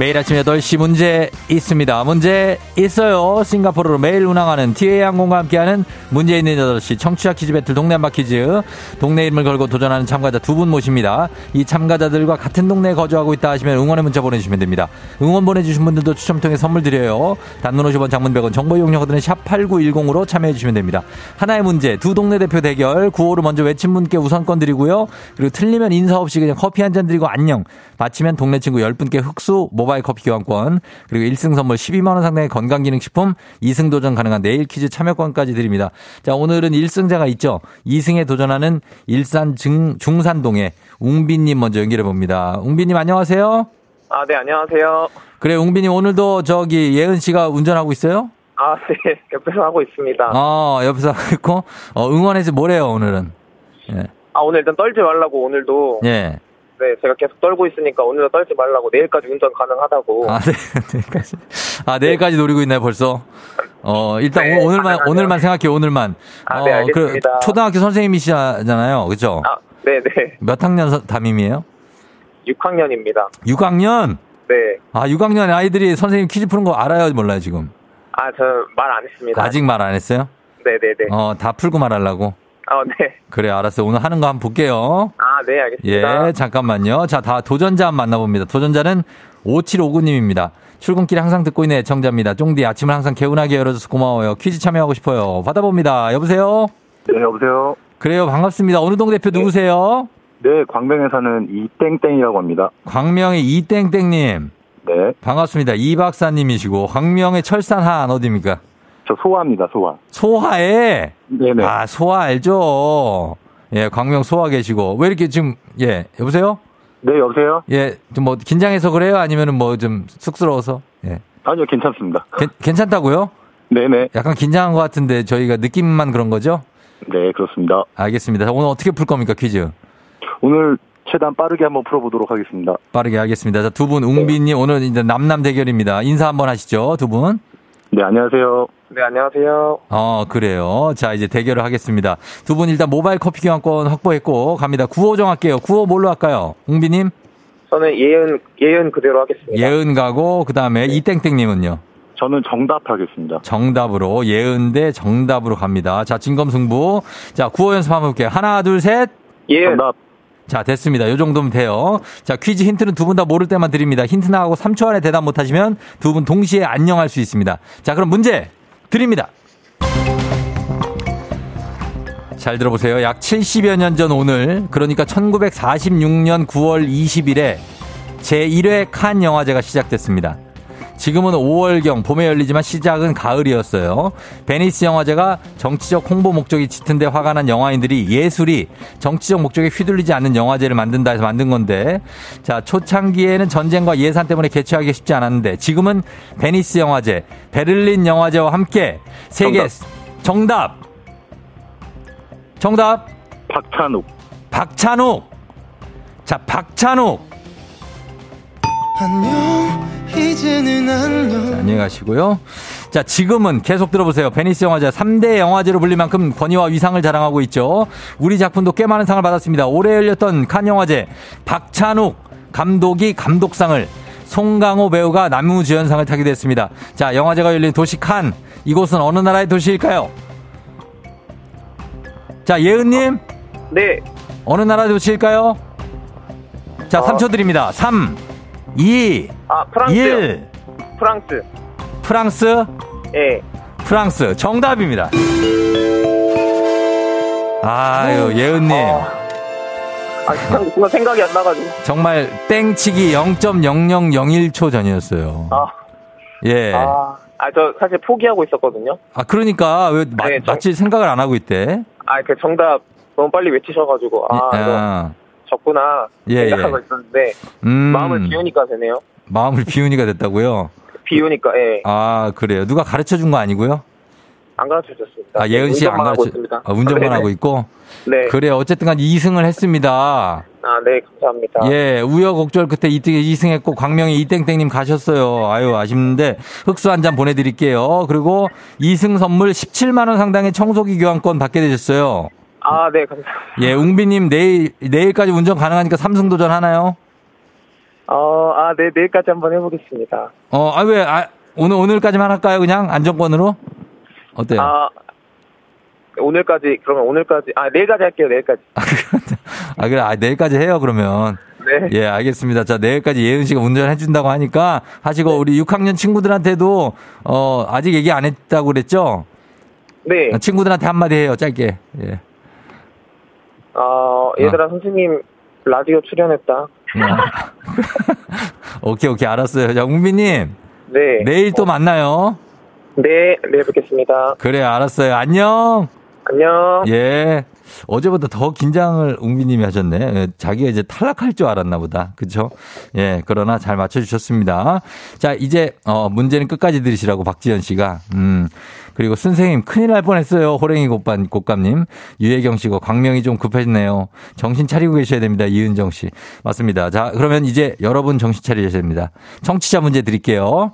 매일 아침 8시 문제 있습니다. 문제 있어요. 싱가포르로 매일 운항하는 티웨이 항공과 함께하는 문제 있는 8시 청취자 퀴즈 배틀 동네 한바 퀴즈. 동네 이름을 걸고 도전하는 참가자 두 분 모십니다. 이 참가자들과 같은 동네에 거주하고 있다 하시면 응원의 문자 보내주시면 됩니다. 응원 보내주신 분들도 추첨 통해 선물 드려요. 단문 50원 장문 100원 정보 이용료가 드는 샵8910으로 참여해주시면 됩니다. 하나의 문제 두 동네 대표 대결 구호를 먼저 외친 분께 우선권 드리고요. 그리고 틀리면 인사 없이 그냥 커피 한 잔 드리고 안녕. 마치면 동네 친구 10분께 흑수 모바일 커피 교환권 그리고 1승 선물 12만 원 상당의 건강기능식품 2승 도전 가능한 내일 퀴즈 참여권까지 드립니다. 자 오늘은 1승자가 있죠. 2승에 도전하는 일산 중, 중산동의 웅빈님 먼저 연결해 봅니다. 웅빈님 안녕하세요. 아, 네, 안녕하세요. 그래, 웅빈님 오늘도 저기 예은 씨가 운전하고 있어요? 아, 네, *laughs* 옆에서 하고 있습니다. 어, 옆에서 하고 있고, 어, 응원해서 뭐래요, 오늘은? 예. 아, 오늘 일단 떨지 말라고 오늘도. 예. 네, 제가 계속 떨고 있으니까 오늘도 떨지 말라고 내일까지 운전 가능하다고. 아, 네, *laughs* 내일까지. 아, 내일까지 네. 노리고 있나요, 벌써? 어, 일단 네, 오늘만, 가능하네요. 오늘만 생각해, 오늘만. 아, 네, 어, 알겠습니다. 그, 초등학교 선생님이시잖아요, 그죠? 아, 네네. 네. 몇 학년 담임이에요? 6학년입니다. 6학년? 네. 아, 6학년 아이들이 선생님 퀴즈 푸는 거 알아요, 몰라요, 지금? 아, 저 말 안 했습니다. 아직 말 안 했어요? 네네네. 어, 다 풀고 말하려고? 아, 네. 그래, 알았어요. 오늘 하는 거 한번 볼게요. 아, 네, 알겠습니다. 예, 잠깐만요. 자, 다 도전자 한번 만나봅니다. 도전자는 5759님입니다. 출근길 항상 듣고 있는 애청자입니다. 쫑디 아침을 항상 개운하게 열어줘서 고마워요. 퀴즈 참여하고 싶어요. 받아봅니다. 여보세요? 네, 여보세요? 그래요. 반갑습니다. 어느 동 대표 누구세요? 네, 광명에 사는 이땡땡이라고 합니다. 광명의 이땡땡님. 네. 반갑습니다. 이 박사님이시고, 광명의 철산한 어디입니까? 저 소화입니다, 소화. 소화에? 네네. 아, 소화 알죠? 예, 광명 소화 계시고. 왜 이렇게 지금, 예, 여보세요? 네, 여보세요? 예, 좀 뭐, 긴장해서 그래요? 아니면은 뭐 좀 쑥스러워서? 예. 아니요, 괜찮습니다. 괜- 괜찮다고요? 네네. 약간 긴장한 것 같은데 저희가 느낌만 그런 거죠? 네, 그렇습니다. 알겠습니다. 자, 오늘 어떻게 풀 겁니까, 퀴즈? 오늘 최대한 빠르게 한번 풀어보도록 하겠습니다. 빠르게 알겠습니다. 자, 두 분, 웅비님, 오늘 이제 남남 대결입니다. 인사 한번 하시죠, 두 분. 네, 안녕하세요. 네, 안녕하세요. 어, 그래요. 자, 이제 대결을 하겠습니다. 두 분 일단 모바일 커피 교환권 확보했고, 갑니다. 구호 정할게요. 구호 뭘로 할까요? 웅비님? 저는 예은, 예은 그대로 하겠습니다. 예은 가고, 그 다음에 이땡땡 님은요? 저는 정답 하겠습니다. 정답으로, 예은 대 정답으로 갑니다. 자, 진검승부. 자, 구호 연습 한번 볼게요. 하나, 둘, 셋. 예은. 정답. 자, 됐습니다. 요 정도면 돼요. 자, 퀴즈 힌트는 두 분 다 모를 때만 드립니다. 힌트 나가고 3초 안에 대답 못 하시면 두 분 동시에 안녕할 수 있습니다. 자, 그럼 문제 드립니다. 잘 들어보세요. 약 70여 년 전 오늘, 그러니까 1946년 9월 20일에 제1회 칸 영화제가 시작됐습니다. 지금은 5월경 봄에 열리지만 시작은 가을이었어요. 베니스 영화제가 정치적 홍보 목적이 짙은데 화가 난 영화인들이 예술이 정치적 목적에 휘둘리지 않는 영화제를 만든다 해서 만든 건데 자 초창기에는 전쟁과 예산 때문에 개최하기 쉽지 않았는데 지금은 베니스 영화제, 베를린 영화제와 함께 세계 정답. 정답. 박찬욱. 박찬욱. 자 박찬욱 이제는 안녕. 자, 안녕히 가시고요. 자, 지금은 계속 들어보세요. 베니스 영화제 3대 영화제로 불릴 만큼 권위와 위상을 자랑하고 있죠. 우리 작품도 꽤 많은 상을 받았습니다. 올해 열렸던 칸 영화제 박찬욱 감독이 감독상을 송강호 배우가 남우주연상을 타게 됐습니다. 자, 영화제가 열린 도시 칸. 이곳은 어느 나라의 도시일까요? 자, 예은님. 네. 어느 나라 도시일까요? 자, 3초 드립니다. 3, 2, 아, 프랑스요. 1. 프랑스. 프랑스? 예. 프랑스. 정답입니다. 아유, 예은님. 아, 순간 순간 생각이 안 나가지고. 정말 땡치기 0.0001초 전이었어요. 아, 예. 아, 아, 저 사실 포기하고 있었거든요. 아, 그러니까 왜 마, 네, 정- 마치 생각을 안 하고 있대? 아, 그 정답 너무 빨리 외치셔가지고, 아, 예, 아, 졌구나. 예, 생각하고 예. 있었는데, 음, 마음을 비우니까 되네요. 마음을 비우니까 됐다고요? 비우니까, 예. 아, 그래요. 누가 가르쳐 준 거 아니고요? 안 가르쳐 줬습니다. 아, 예은 씨 안 가르쳐, 있습니다. 아, 운전만 네네. 하고 있고? 네. 그래요. 어쨌든 간 2승을 했습니다. 아, 네, 감사합니다. 예, 우여곡절 끝에 2승했고, 광명이 이땡땡님 가셨어요. 아유, 아쉽는데, 흑수 한 잔 보내드릴게요. 그리고 2승 선물 17만 원 상당의 청소기 교환권 받게 되셨어요. 아, 네, 감사합니다. 예, 웅비님 내일, 내일까지 운전 가능하니까 3승 도전 하나요? 어, 아, 네, 내일까지 한번 해보겠습니다. 어, 아, 왜, 아, 오늘, 오늘까지만 할까요? 그냥? 안정권으로? 어때요? 아, 오늘까지, 그러면 오늘까지, 아, 내일까지 할게요, 내일까지. 아, 그래, 아, 내일까지 해요, 그러면. 네. 예, 알겠습니다. 자, 내일까지 예은 씨가 운전해준다고 하니까 하시고, 우리 6학년 친구들한테도, 어, 아직 얘기 안 했다고 그랬죠? 네. 친구들한테 한마디 해요, 짧게. 예. 어, 얘들아, 선생님, 라디오 출연했다. *laughs* 오케이, 오케이, 알았어요. 자, 웅비님. 네. 내일 또 만나요. 네, 내일 뵙겠습니다. 그래, 알았어요. 안녕. 안녕. 예. 어제보다 더 긴장을 웅비님이 하셨네. 예, 자기가 이제 탈락할 줄 알았나 보다. 그쵸? 예, 그러나 잘 맞춰주셨습니다. 자, 이제, 어, 문제는 끝까지 들으시라고 박지현 씨가. 음. 그리고 선생님, 큰일 날 뻔했어요. 호랭이 곶감, 곶감님. 유혜경 씨가 광명이 좀 급해지네요. 정신 차리고 계셔야 됩니다. 이은정 씨. 맞습니다. 자, 그러면 이제 여러분 정신 차리셔야 됩니다. 청취자 문제 드릴게요.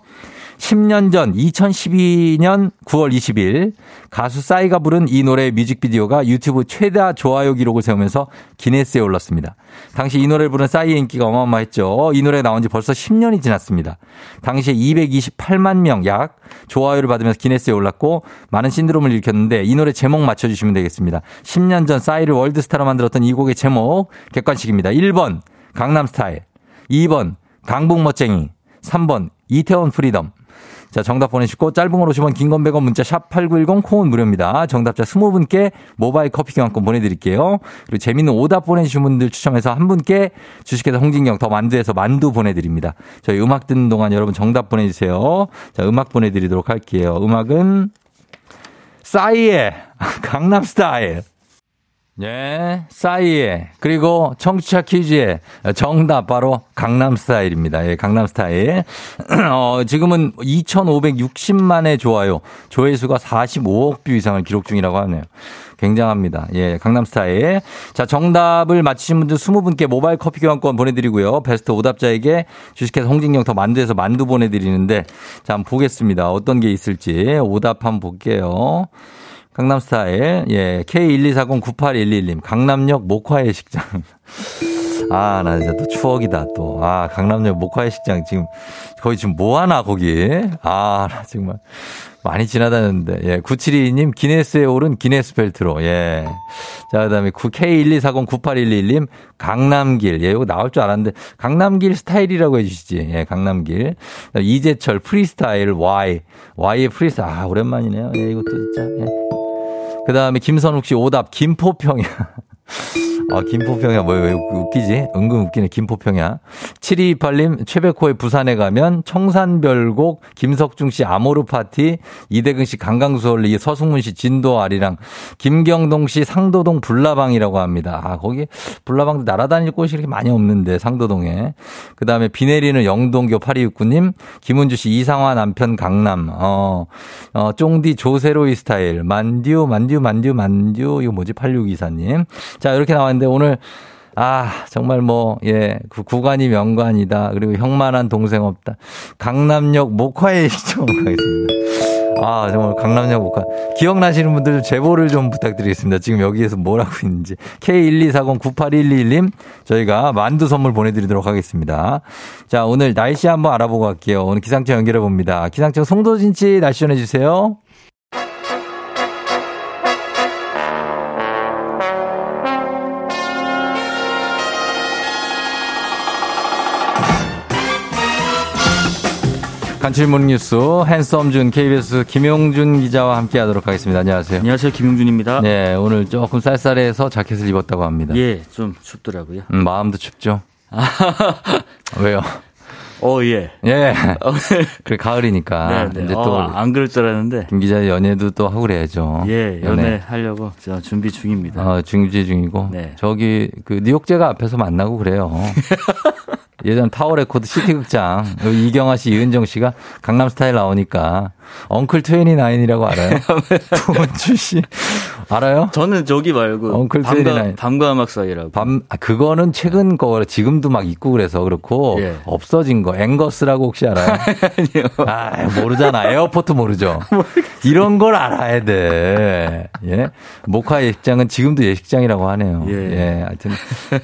10년 전 2012년 9월 20일 가수 싸이가 부른 이 노래의 뮤직비디오가 유튜브 최다 좋아요 기록을 세우면서 기네스에 올랐습니다. 당시 이 노래를 부른 싸이의 인기가 어마어마했죠. 이 노래 나온 지 벌써 10년이 지났습니다. 당시에 228만 명 약 좋아요를 받으면서 기네스에 올랐고 많은 신드롬을 일으켰는데 이 노래 제목 맞춰주시면 되겠습니다. 10년 전 싸이를 월드스타로 만들었던 이 곡의 제목 객관식입니다. 1번 강남스타일 2번 강북 멋쟁이 3번 이태원 프리덤 자, 정답 보내주시고 짧은 걸 50원, 긴 건 100원 문자 샵 8910 콩은 무료입니다. 정답자 20분께 모바일 커피 교환권 보내드릴게요. 그리고 재밌는 오답 보내주신 분들 추첨해서 한 분께 주식회사 홍진경 더 만두에서 만두 보내드립니다. 저희 음악 듣는 동안 여러분 정답 보내주세요. 자, 음악 보내드리도록 할게요. 음악은 싸이의 강남스타일. 예, 싸이의 그리고 청취자 퀴즈의 정답 바로 강남 스타일입니다. 예, 강남 스타일. *clears throat* 어, 지금은 2,560만의 좋아요, 조회수가 45억 view 이상을 기록 중이라고 하네요. 굉장합니다. 예, 강남 스타일. 자, 정답을 맞히신 분들 20분께 모바일 커피 교환권 보내드리고요. 베스트 오답자에게 주식회사 홍진경 더 만두에서 만두 보내드리는데, 자, 한번 보겠습니다. 어떤 게 있을지 오답 한번 볼게요. 강남 스타일. 예. K124098111님. 강남역 목화예식장. *laughs* 아, 나 진짜 또 추억이다, 또. 아, 강남역 목화예식장. 지금, 거기 지금 뭐 하나, 거기. 아, 나 정말. 많이 지나다녔는데. 예. 972님, 기네스에 오른 기네스 벨트로. 예. 자, 그 다음에 K124098111님, 강남길. 예, 이거 나올 줄 알았는데, 강남길 스타일이라고 해주시지. 예, 강남길. 이재철, 프리스타일, Y. Y의 프리스타일. 아, 오랜만이네요. 예, 이것도 진짜. 예. 그 다음에 김선욱 씨 오답, 김포평야. *laughs* 아, 김포평야, 뭐, 왜 웃기지? 은근 웃기네, 김포평야. 7228님, 최백호의 부산에 가면 청산별곡, 김석중 씨 아모르 파티, 이대근 씨 강강수월리, 서승문 씨 진도 아리랑, 김경동 씨 상도동 불나방이라고 합니다. 아, 거기 불나방도 날아다닐 곳이 이렇게 많이 없는데, 상도동에. 그 다음에 비 내리는 영동교 8269님, 김은주 씨 이상화 남편 강남, 어, 어, 쫑디 조세로이 스타일, 만듀, 만듀, 만듀, 만듀, 이거 뭐지? 8624님. 자, 이렇게 나왔는데 오늘 아, 정말 뭐, 예, 그 구간이 명관이다. 그리고 형만한 동생 없다. 강남역 목화에 시청하겠습니다. *laughs* 아, 정말 강남역 목화. 기억나시는 분들 제보를 좀 부탁드리겠습니다. 지금 여기에서 뭘 하고 있는지. K124098111님, 저희가 만두 선물 보내드리도록 하겠습니다. 자, 오늘 날씨 한번 알아보고 갈게요. 오늘 기상청 연결해 봅니다. 기상청 송도진 씨 날씨 전해주세요. 간추린 뉴스 handsome준 KBS 김용준 기자와 함께 하도록 하겠습니다. 안녕하세요. 안녕하세요. 김용준입니다. 네, 오늘 조금 쌀쌀해서 자켓을 입었다고 합니다. 예, 좀 춥더라고요. 음, 마음도 춥죠? *laughs* 왜요? 어, 예. 예. *laughs* 그래, 가을이니까. 네, 네. 이제 또. 어, 안 그럴 줄 알았는데. 김 기자 연애도 또 하고 그래야죠. 예, 연애, 연애 하려고 저 준비 중입니다. 어, 준비 중이고. 네. 저기, 그, 뉴욕제과 앞에서 만나고 그래요. *laughs* 예전 타워레코드 시티극장. 이경아 씨, 이은정 씨가 강남 스타일 나오니까. 엉클 트웬티 나인이라고 알아요? *laughs* *laughs* 도원주 씨 알아요? 저는 저기 말고 엉클 나인 밤과 음악 사이라고. 밤 아, 그거는 최근 거 지금도 막 있고 그래서 그렇고 예. 없어진 거 앵거스라고 혹시 알아요? *laughs* 아니요. 아 모르잖아. 에어포트 모르죠. *laughs* 이런 걸 알아야 돼. 예. 목화 예식장은 지금도 예식장이라고 하네요. 예. 예. 하여튼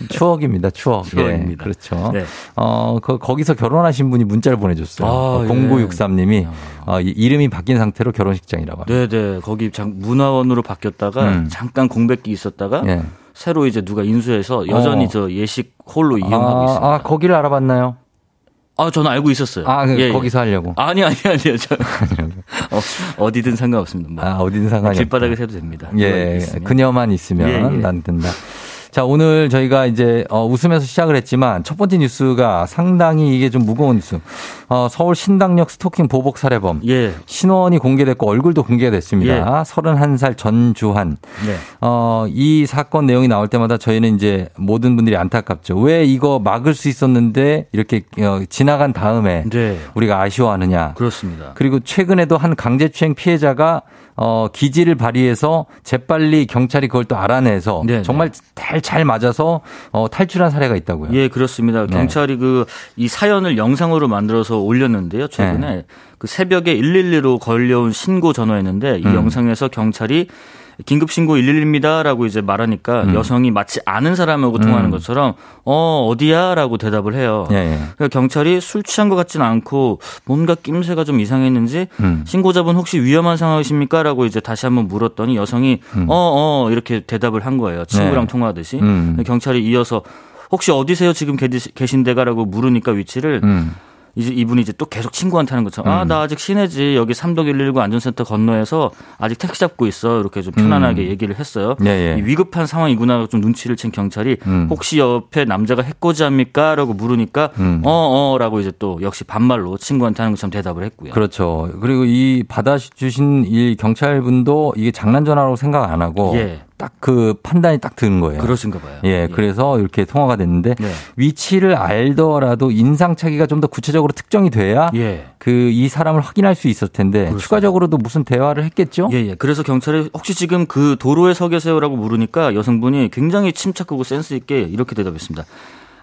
추억입니다. 추억. 추억입니다. 예. 그렇죠. 네. 어, 그, 거기서 결혼하신 분이 문자를 보내줬어요. 아, 0963님이 예. 어, 이름이 바뀐 상태로 결혼식장이라고 합니다. 네네. 거기 장, 문화원으로 바뀌었다 가 음. 잠깐 공백기 있었다가 예. 새로 이제 누가 인수해서 여전히 어. 저 예식 홀로 이용하고 아, 있습니다. 아, 거기를 알아봤나요? 아, 저는 알고 있었어요. 아, 그, 예, 거기서 하려고? 아니, 아니, 아니요. 저, *laughs* 어, 디든 상관없습니다. 뭐. 아, 어디든 상관이 길바닥에서 해도 됩니다. 예, 그녀만 있으면 예, 예. 난 된다. 자, 오늘 저희가 이제 어, 웃으면서 시작을 했지만 첫 번째 뉴스가 상당히 이게 좀 무거운 뉴스. 어, 서울 신당역 스토킹 보복 살해범. 예. 신원이 공개됐고 얼굴도 공개가 됐습니다. 예. 31살 전주한. 네. 어, 이 사건 내용이 나올 때마다 저희는 이제 모든 분들이 안타깝죠. 왜 이거 막을 수 있었는데 이렇게 어, 지나간 다음에 네. 우리가 아쉬워하느냐. 그렇습니다. 그리고 최근에도 한 강제추행 피해자가 어, 기지를 발휘해서 재빨리 경찰이 그걸 또 알아내서 네네. 정말 잘, 잘 맞아서 어, 탈출한 사례가 있다고요. 예, 그렇습니다. 네. 경찰이 그이 사연을 영상으로 만들어서 올렸는데요. 최근에 네. 그 새벽에 112로 걸려온 신고 전화했는데 이 음. 영상에서 경찰이 긴급 신고 112입니다 라고 이제 말하니까 음. 여성이 마치 아는 사람하고 통하는 음. 것처럼 어 어디야 라고 대답을 해요. 예, 예. 그러니까 경찰이 술 취한 것 같지는 않고 뭔가 낌새가 좀 이상했는지 음. 신고자분 혹시 위험한 상황이십니까 라고 이제 다시 한번 물었더니 여성이 어어 음. 어, 이렇게 대답을 한 거예요. 친구랑 네. 통화하듯이. 음. 경찰이 이어서 혹시 어디세요 지금 계신 데가라고 물으니까 위치를 음. 이제 이분이 이제 또 계속 친구한테 하는 것처럼 아, 음. 나 아직 시내지. 여기 삼동 119 안전센터 건너에서 아직 택시 잡고 있어. 이렇게 좀 편안하게 음. 얘기를 했어요. 예, 예. 이 위급한 상황이구나 좀 눈치를 챈 경찰이 음. 혹시 옆에 남자가 해코지합니까? 라고 물으니까 음. 어, 어라고 이제 또 역시 반말로 친구한테 하는 것처럼 대답을 했고요. 그렇죠. 그리고 이 받아주신 이 경찰분도 이게 장난 전화라고 생각 안 하고 예. 딱 그 판단이 딱 드는 거예요. 그러신가 봐요. 예, 그래서 이렇게 통화가 됐는데 네. 위치를 알더라도 인상착의가 좀 더 구체적으로 특정이 돼야 예. 그이 사람을 확인할 수 있을 텐데 그렇습니다. 추가적으로도 무슨 대화를 했겠죠? 예, 예. 그래서 경찰이 혹시 지금 그 도로에 서 계세요라고 물으니까 여성분이 굉장히 침착하고 센스 있게 이렇게 대답했습니다.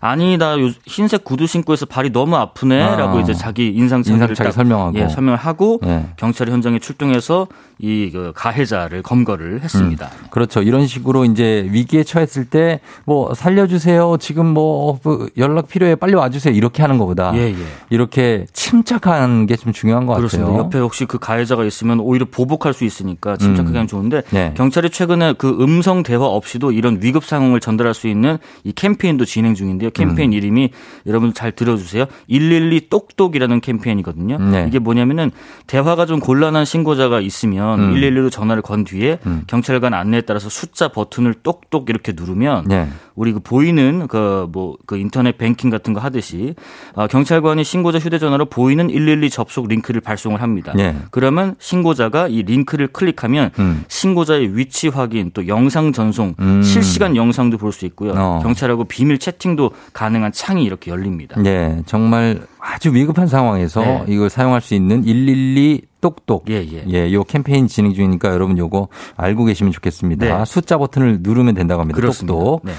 아니 나요 흰색 구두 신고 해서 발이 너무 아프네라고 아. 이제 자기 인상착의 딱, 설명하고. 예, 설명을 하고 예. 경찰이 현장에 출동해서 이 그 가해자를 검거를 했습니다. 음, 그렇죠. 이런 식으로 이제 위기에 처했을 때 뭐 살려주세요. 지금 뭐 연락 필요해. 빨리 와주세요. 이렇게 하는 것보다 예, 예. 이렇게 침착한 게 좀 중요한 것 그렇습니다. 같아요. 옆에 혹시 그 가해자가 있으면 오히려 보복할 수 있으니까 침착하게 하면 좋은데 네. 경찰이 최근에 그 음성 대화 없이도 이런 위급 상황을 전달할 수 있는 이 캠페인도 진행 중인데요. 음. 캠페인 이름이 여러분 잘 들어주세요. 112 똑똑이라는 캠페인이거든요. 네. 이게 뭐냐면은 대화가 좀 곤란한 신고자가 있으면 음. 112로 전화를 건 뒤에 음. 경찰관 안내에 따라서 숫자 버튼을 똑똑 이렇게 누르면 네. 우리 그 보이는 그 뭐 그 인터넷 뱅킹 같은 거 하듯이 아, 경찰관이 신고자 휴대전화로 보이는 112 접속 링크를 발송을 합니다. 네. 그러면 신고자가 이 링크를 클릭하면 음. 신고자의 위치 확인 또 영상 전송 음. 실시간 영상도 볼 수 있고요. 어. 경찰하고 비밀 채팅도 가능한 창이 이렇게 열립니다. 예, 정말 아주 위급한 상황에서 네. 이걸 사용할 수 있는 112 똑똑. 예, 예. 예, 요 캠페인 진행 중이니까 여러분 요거 알고 계시면 좋겠습니다. 네. 숫자 버튼을 누르면 된다고 합니다. 그렇습니다. 똑똑. 네.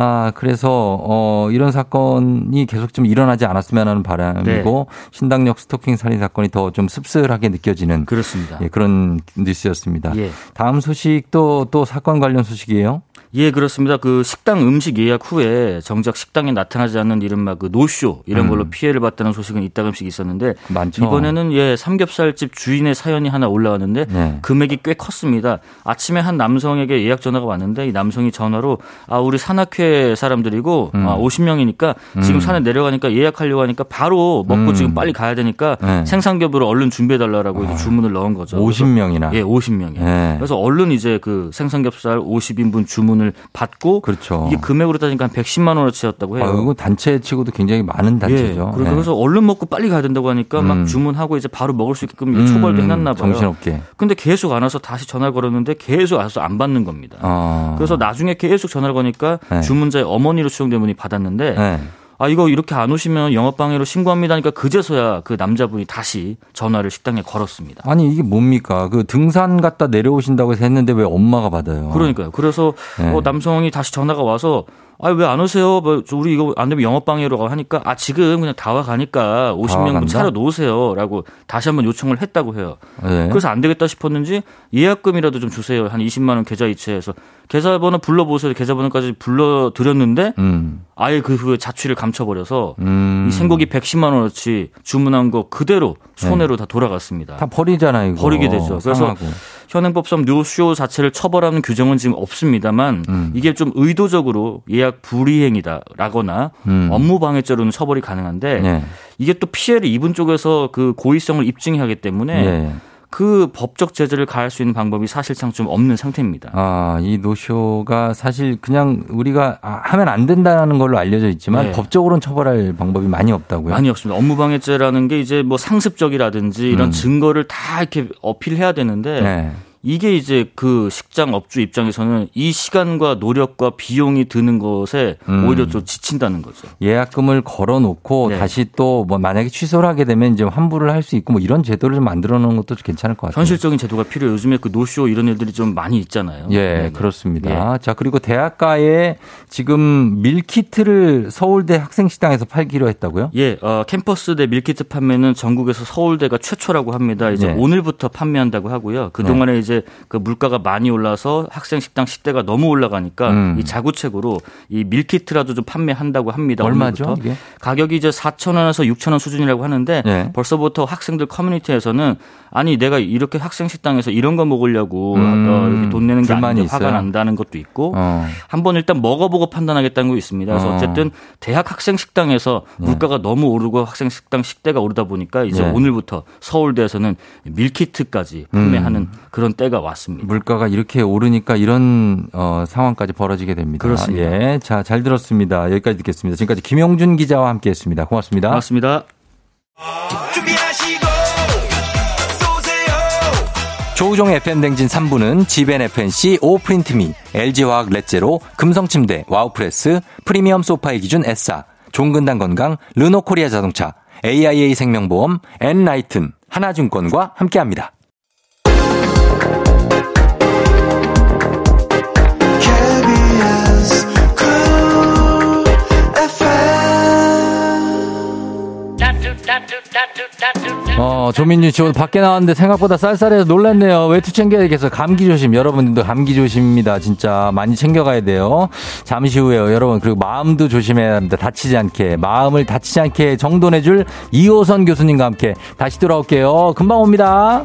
아, 그래서, 어, 이런 사건이 계속 좀 일어나지 않았으면 하는 바람이고, 네. 신당역 스토킹 살인 사건이 더 좀 씁쓸하게 느껴지는 그렇습니다. 예, 그런 뉴스였습니다. 예. 다음 소식도 또 사건 관련 소식이에요? 예, 그렇습니다. 그 식당 음식 예약 후에 정작 식당에 나타나지 않는 이른바 그 노쇼 이런 음. 걸로 피해를 봤다는 소식은 이따금씩 있었는데 많죠. 이번에는 예 삼겹살집 주인의 사연이 하나 올라왔는데 네. 금액이 꽤 컸습니다. 아침에 한 남성에게 예약 전화가 왔는데 이 남성이 전화로 아 우리 산악회 사람들이고 음. 아, 50명이니까 지금 음. 산에 내려가니까 예약하려고 하니까 바로 먹고 음. 지금 빨리 가야 되니까 네. 생산겹으로 얼른 준비해 달라라고 이제 주문을 넣은 거죠. 50명이나. 예, 50명이. 네. 그래서 얼른 이제 그 생삼겹살 50인분 주문 을 받고 그렇죠. 이게 금액으로 따지니까 한 110만 원어치였다고 해요. 아, 이거 단체 치고도 굉장히 많은 단체죠. 예, 예. 그래서 얼른 먹고 빨리 가야 된다고 하니까 막 음. 주문하고 이제 바로 먹을 수 있게끔 이게 초벌도 해놨나 봐요. 정신없게. 근데 계속 안 와서 다시 전화를 걸었는데 계속 와서 안 받는 겁니다. 어. 그래서 나중에 계속 전화를 거니까 네. 주문자의 어머니로 추정된 분이 받았는데 네. 아 이거 이렇게 안 오시면 영업방해로 신고합니다. 하니까 그제서야 그 남자분이 다시 전화를 식당에 걸었습니다. 아니 이게 뭡니까? 그 등산 갔다 내려오신다고 해서 했는데 왜 엄마가 받아요? 그러니까요. 그래서 네. 어, 남성이 다시 전화가 와서 아 왜 안 오세요? 뭐, 저 우리 이거 안 되면 영업방해로 하니까 아 지금 그냥 다 와 가니까 50명분 간다? 차려 놓으세요 라고 다시 한번 요청을 했다고 해요. 네. 그래서 안 되겠다 싶었는지 예약금이라도 좀 주세요. 한 20만 원 계좌 이체해서 계좌번호 불러보세요. 계좌번호까지 불러드렸는데 음. 아예 그 후에 자취를 감춰버려서 음. 이 생고기 110만 원어치 주문한 거 그대로 손해로 다 돌아갔습니다. 다 버리잖아요, 이거. 버리게 되죠. 그래서 상하고. 현행법상 노쇼 자체를 처벌하는 규정은 지금 없습니다만 음. 이게 좀 의도적으로 예약 불이행이다라거나 음. 업무 방해죄로는 처벌이 가능한데 네. 이게 또 피해를 입은 쪽에서 그 고의성을 입증해야 하기 때문에 예. 그 법적 제재를 가할 수 있는 방법이 사실상 좀 없는 상태입니다. 아, 이 노쇼가 사실 그냥 우리가 아, 하면 안 된다는 걸로 알려져 있지만 네. 법적으로는 처벌할 방법이 많이 없다고요. 많이 없습니다. 업무방해죄라는 게 이제 뭐 상습적이라든지 이런 음. 증거를 다 이렇게 어필해야 되는데 네. 이게 이제 그 식장 업주 입장에서는 이 시간과 노력과 비용이 드는 것에 음. 오히려 좀 지친다는 거죠. 예약금을 걸어 놓고 네. 다시 또 뭐 만약에 취소를 하게 되면 이제 환불을 할 수 있고 뭐 이런 제도를 좀 만들어 놓은 것도 괜찮을 것 같아요. 현실적인 제도가 필요해요. 요즘에 그 노쇼 이런 일들이 좀 많이 있잖아요. 예, 네네. 그렇습니다. 자, 그리고 대학가에 지금 밀키트를 서울대 학생식당에서 팔기로 했다고요? 예, 어, 캠퍼스 내 밀키트 판매는 전국에서 서울대가 최초라고 합니다. 이제 네. 오늘부터 판매한다고 하고요. 그동안에 이제 이제 그 물가가 많이 올라서 학생 식당 식대가 너무 올라가니까 음. 이 자구책으로 이 밀키트라도 좀 판매한다고 합니다. 얼마죠? 이게? 가격이 이제 4천 원에서 6천 원 수준이라고 하는데 네. 벌써부터 학생들 커뮤니티에서는 아니 내가 이렇게 학생 식당에서 이런 거 먹으려고 음. 어, 돈 내는 게 아닌데 화가 난다는 것도 있고 어. 한번 일단 먹어보고 판단하겠다는 거 있습니다. 그래서 어. 쨌든 대학 학생 식당에서 네. 물가가 너무 오르고 학생 식당 식대가 오르다 보니까 이제 네. 오늘부터 서울대에서는 밀키트까지 판매하는 음. 그런 때가 왔습니다. 물가가 이렇게 오르니까 이런 어, 상황까지 벌어지게 됩니다. 그렇습니다. 예, 자 잘 들었습니다. 여기까지 듣겠습니다. 지금까지 김용준 기자와 함께했습니다. 고맙습니다. 고맙습니다. 조우종 FM대행진 3부는 지벤 FNC, 오프린트미, LG화학 렛제로, 금성침대, 와우프레스, 프리미엄 소파의 기준 S사, 종근당 건강, 르노코리아 자동차, AIA 생명보험, 엔라이튼, 하나증권과 함께합니다. 어, 조민유 씨 오늘 밖에 나왔는데 생각보다 쌀쌀해서 놀랐네요. 외투 챙겨야겠어. 감기 조심. 여러분들도 감기 조심입니다. 진짜 많이 챙겨가야 돼요. 잠시 후에요. 여러분 그리고 마음도 조심해야 합니다. 다치지 않게. 마음을 다치지 않게 정돈해줄 이호선 교수님과 함께 다시 돌아올게요. 금방 옵니다.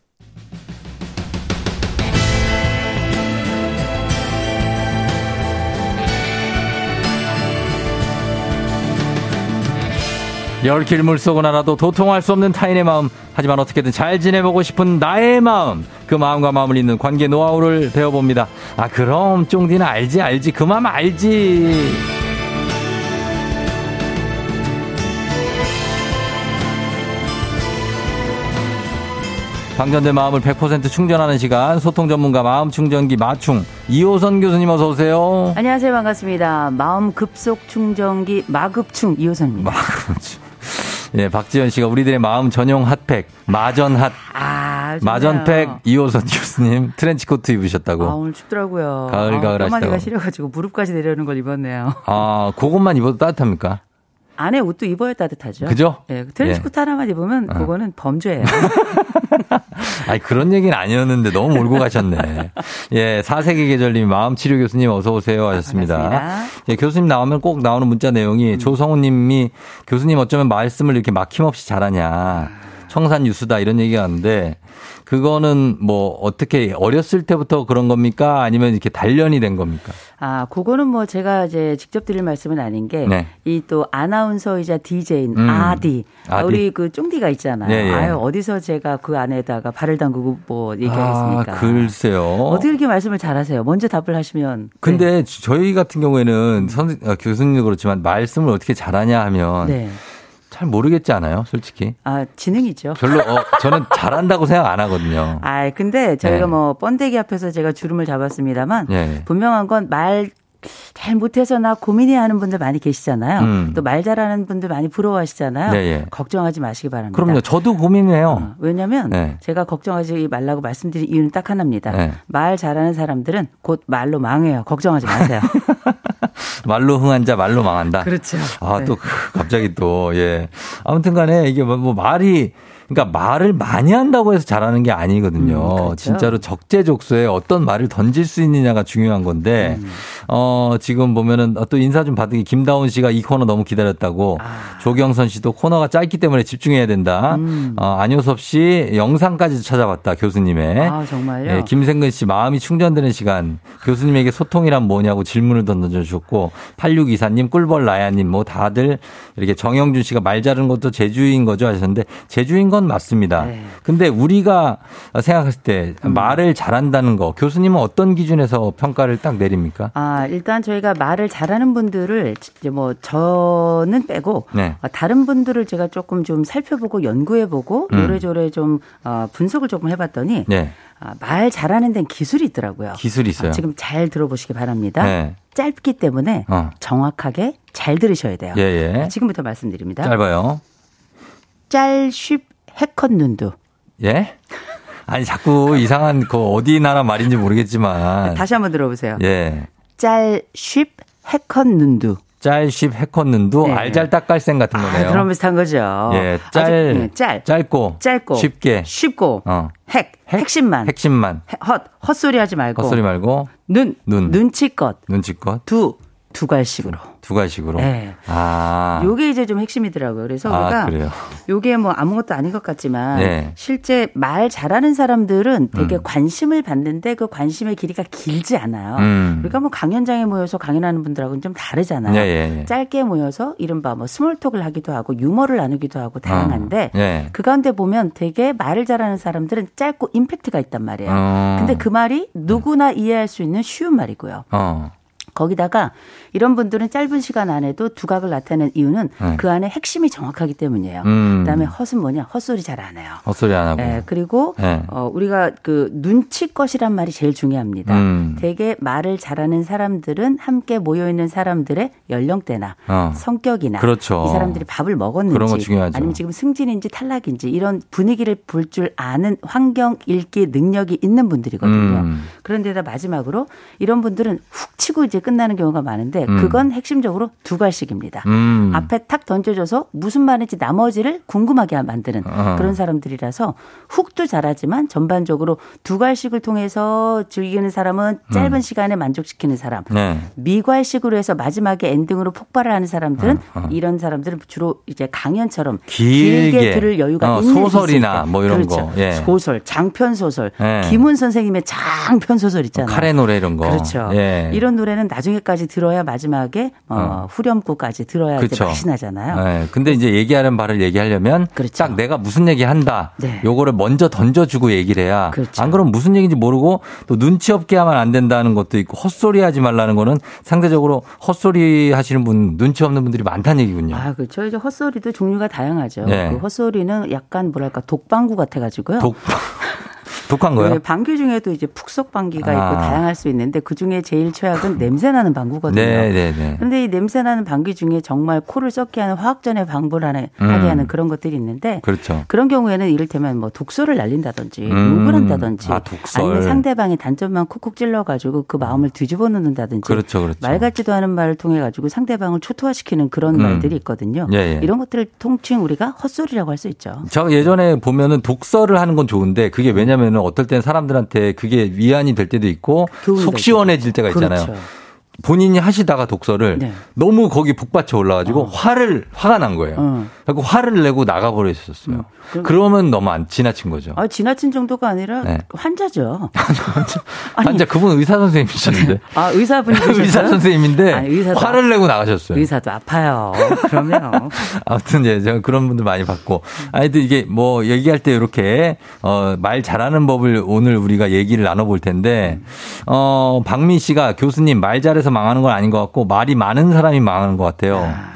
10길 물속은 알아도 도통할 수 없는 타인의 마음 하지만 어떻게든 잘 지내보고 싶은 나의 마음 그 마음과 마음을 잇는 관계 노하우를 배워봅니다 아 그럼 쫑디는 알지 알지 그 마음 알지 방전된 마음을 100% 충전하는 시간 소통 전문가 마음 충전기 마충 이호선 교수님 어서 오세요. 안녕하세요 반갑습니다. 마음 급속 충전기 마급충 이호선입니다. 마급충. 예, 박지현 씨가 우리들의 마음 전용 핫팩, 마전 핫. 아, 마전팩 이호선 *laughs* 교수님 트렌치 코트 입으셨다고. 아, 오늘 춥더라고요. 가을, 아, 가을 하시다고. 까마귀가 시려가지고 무릎까지 내려오는 걸 입었네요. 아, 그것만 입어도 따뜻합니까? 안에 옷도 입어야 따뜻하죠. 그죠? 예, 트렌치코트 예. 하나만 입으면 어. 그거는 범죄예요. *laughs* 아니 그런 얘기는 아니었는데 너무 몰고 가셨네. *laughs* 예, 사세계 계절님 마음 치료 교수님 어서 오세요 하셨습니다. 아, 예, 교수님 나오면 꼭 나오는 문자 내용이 음. 조성우님이 교수님 어쩌면 말씀을 이렇게 막힘없이 잘하냐. 청산 유수다 이런 얘기가 왔는데 그거는 뭐 어떻게 어렸을 때부터 그런 겁니까? 아니면 이렇게 단련이 된 겁니까? 아, 그거는 뭐 제가 이제 직접 드릴 말씀은 아닌 게 이또 네. 아나운서이자 DJ인 음. 아디. 아디. 우리 그 쫑디가 있잖아요. 네, 예. 아유, 어디서 제가 그 안에다가 발을 담그고 뭐 얘기하겠습니까? 아, 글쎄요. 어떻게 이렇게 말씀을 잘하세요? 먼저 답을 하시면. 근데 네. 저희 같은 경우에는 선, 아, 교수님도 그렇지만 말씀을 어떻게 잘하냐 하면 네. 잘 모르겠지 않아요, 솔직히? 아, 지능이죠. 별로, 어, *laughs* 저는 잘한다고 생각 안 하거든요. 아, 근데 저희가 네. 뭐, 번데기 앞에서 제가 주름을 잡았습니다만, 네. 분명한 건 말, 잘 못해서 나 고민해 하는 분들 많이 계시잖아요. 음. 또말 잘하는 분들 많이 부러워하시잖아요. 네, 예. 걱정하지 마시기 바랍니다. 그럼요. 저도 고민해요. 어, 왜냐하면 네. 제가 걱정하지 말라고 말씀드린 이유는 딱 하나입니다. 네. 말 잘하는 사람들은 곧 말로 망해요. 걱정하지 마세요. *laughs* 말로 흥한 자 말로 망한다. 그렇죠. 아, 네. 또 갑자기 또 예. 아무튼 간에 이게 뭐, 뭐 말이 그러니까 말을 많이 한다고 해서 잘하는 게 아니거든요. 음, 그렇죠. 진짜로 적재적소에 어떤 말을 던질 수 있느냐가 중요한 건데, 음. 어, 지금 보면은 또 인사 좀 받은 게 김다운 씨가 이 코너 너무 기다렸다고, 아. 조경선 씨도 코너가 짧기 때문에 집중해야 된다. 음. 어, 안효섭 씨 영상까지 찾아봤다, 교수님의. 아, 정말요? 예, 김생근 씨 마음이 충전되는 시간, 교수님에게 소통이란 뭐냐고 질문을 던져주셨고, 8624님, 꿀벌 라야님, 뭐 다들 이렇게 정영준 씨가 말 잘하는 것도 제주인 거죠 하셨는데, 제주인 건건 맞습니다. 네. 근데 우리가 생각했을 때 음. 말을 잘한다는 거 교수님은 어떤 기준에서 평가를 딱 내립니까? 아, 일단 저희가 말을 잘하는 분들을 이제 뭐 저는 빼고 네. 어, 다른 분들을 제가 조금 좀 살펴보고 연구해보고 음. 요래조래 좀 어, 분석을 조금 해봤더니 네. 아, 말 잘하는 데는 기술이 있더라고요. 기술이 있어요. 아, 지금 잘 들어보시기 바랍니다. 네. 짧기 때문에 어. 정확하게 잘 들으셔야 돼요. 예, 예. 지금부터 말씀드립니다. 짧아요. 짤, 쉽, 해컷 눈두. 예? 아니 자꾸 이상한 그 어디 나라 말인지 모르겠지만 다시 한번 들어보세요. 예. 짤, 쉽, 해컷 눈두. 짤쉽 해컸는도 네. 알잘딱깔생 같은 아, 거네요. 아, 그런 비슷한 거죠. 예, 짤, 네, 짤, 짧고, 짧고, 쉽게, 쉽고, 어. 핵, 핵, 심만 핵심만, 헛, 헛소리 하지 말고, 헛소리 말고, 눈, 눈, 눈치껏, 눈치껏, 두, 두 갈씩으로. 두 갈씩으로. 네. 아. 요게 이제 좀 핵심이더라고요. 그래서 아, 우리가 그래요? 요게 뭐 아무것도 아닌 것 같지만 네. 실제 말 잘하는 사람들은 되게 음. 관심을 받는데 그 관심의 길이가 길지 않아요. 음. 그러니까 뭐 강연장에 모여서 강연하는 분들하고는 좀 다르잖아요. 네, 예, 예. 짧게 모여서 이른바 뭐 스몰톡을 하기도 하고 유머를 나누기도 하고 다양한데 어. 네. 그 가운데 보면 되게 말을 잘하는 사람들은 짧고 임팩트가 있단 말이에요. 어. 근데 그 말이 누구나 이해할 수 있는 쉬운 말이고요. 어. 거기다가 이런 분들은 짧은 시간 안에도 두각을 나타내는 이유는 네. 그 안에 핵심이 정확하기 때문이에요. 음. 그다음에 헛은 뭐냐? 헛소리 잘 안 해요. 헛소리 안 하고. 네, 그리고 네. 어, 우리가 그 눈치껏이란 말이 제일 중요합니다. 음. 되게 말을 잘하는 사람들은 함께 모여 있는 사람들의 연령대나 어. 성격이나 그렇죠. 이 사람들이 밥을 먹었는지 아니면 지금 승진인지 탈락인지 이런 분위기를 볼 줄 아는 환경 읽기 능력이 있는 분들이거든요. 음. 그런데다 마지막으로 이런 분들은 훅 치고 이제 끝나는 경우가 많은데 음. 그건 핵심적으로 두 갈씩입니다. 음. 앞에 탁 던져줘서 무슨 말인지 나머지를 궁금하게 만드는 어. 그런 사람들이라서 훅도 잘하지만 전반적으로 두 갈씩을 통해서 즐기는 사람은 짧은 음. 시간에 만족시키는 사람. 네. 미괄식으로 해서 마지막에 엔딩으로 폭발을 하는 사람들은 어, 어. 이런 사람들은 주로 이제 강연처럼 길게, 길게 들을 여유가 어, 있는 소설이나 뭐 이런 그렇죠. 거. 예. 소설, 장편 소설. 예. 김훈 선생님의 장편 소설 있잖아요. 카레 노래 이런 거. 그렇죠. 예. 이런 노래는 나중에까지 들어야 마지막에 어, 어. 후렴구까지 들어야 그렇죠. 맛이 나잖아요. 네. 근데 이제 얘기하는 바를 얘기하려면 그렇죠. 딱 내가 무슨 얘기 한다. 네. 요거를 먼저 던져주고 얘기를 해야. 그렇죠. 안 그러면 무슨 얘기인지 모르고 또 눈치 없게 하면 안 된다는 것도 있고 헛소리 하지 말라는 거는 상대적으로 헛소리 하시는 분 눈치 없는 분들이 많다는 얘기군요. 아 그렇죠. 이제 헛소리도 종류가 다양하죠. 네. 그 헛소리는 약간 뭐랄까 독방구 같아 가지고요. 독방. *laughs* 독한 거요? 네, 방귀 중에도 이제 푹속 방귀가 아. 있고 다양할 수 있는데 그 중에 제일 최악은 냄새 나는 방구거든요. 네, 네, 네. 그런데 이 냄새 나는 방귀 중에 정말 코를 썩게 하는 화학전에 방부를 하는, 음. 하게 하는 그런 것들이 있는데 그렇죠. 그런 경우에는 이를테면 뭐 독소를 날린다든지 음. 욕을 한다든지 아, 아니면 상대방의 단점만 콕콕 찔러 가지고 그 마음을 뒤집어 놓는다든지 그렇죠, 그렇죠. 말 같지도 않은 말을 통해 가지고 상대방을 초토화시키는 그런 음. 말들이 있거든요. 예, 예. 이런 것들을 통칭 우리가 헛소리라고 할 수 있죠. 저 예전에 보면은 독서를 하는 건 좋은데 그게 왜냐면은 어떨 땐 사람들한테 그게 위안이 될 때도 있고 속 시원해질 때가 있잖아요. 그렇죠. 본인이 하시다가 독서를 네. 너무 거기 북받쳐 올라가지고 어. 화를 화가 난 거예요. 어. 그리고 화를 내고 나가버리셨어요. 음. 그러면 너무 안 지나친 거죠. 아, 지나친 정도가 아니라 네. 환자죠. *laughs* 아니, 환자 그분 의사 선생님이셨는데. *laughs* 아 의사분이 *laughs* 의사 선생님인데 아니, 화를 내고 나가셨어요. 의사도 아파요. 그러면 아무튼 이제 제가 그런 분들 많이 봤고. 아이들 이게 뭐 얘기할 때 이렇게 어, 말 잘하는 법을 오늘 우리가 얘기를 나눠볼 텐데 어, 박민 씨가 교수님 말 잘해서 망하는 건 아닌 것 같고 말이 많은 사람이 망하는 것 같아요. 아.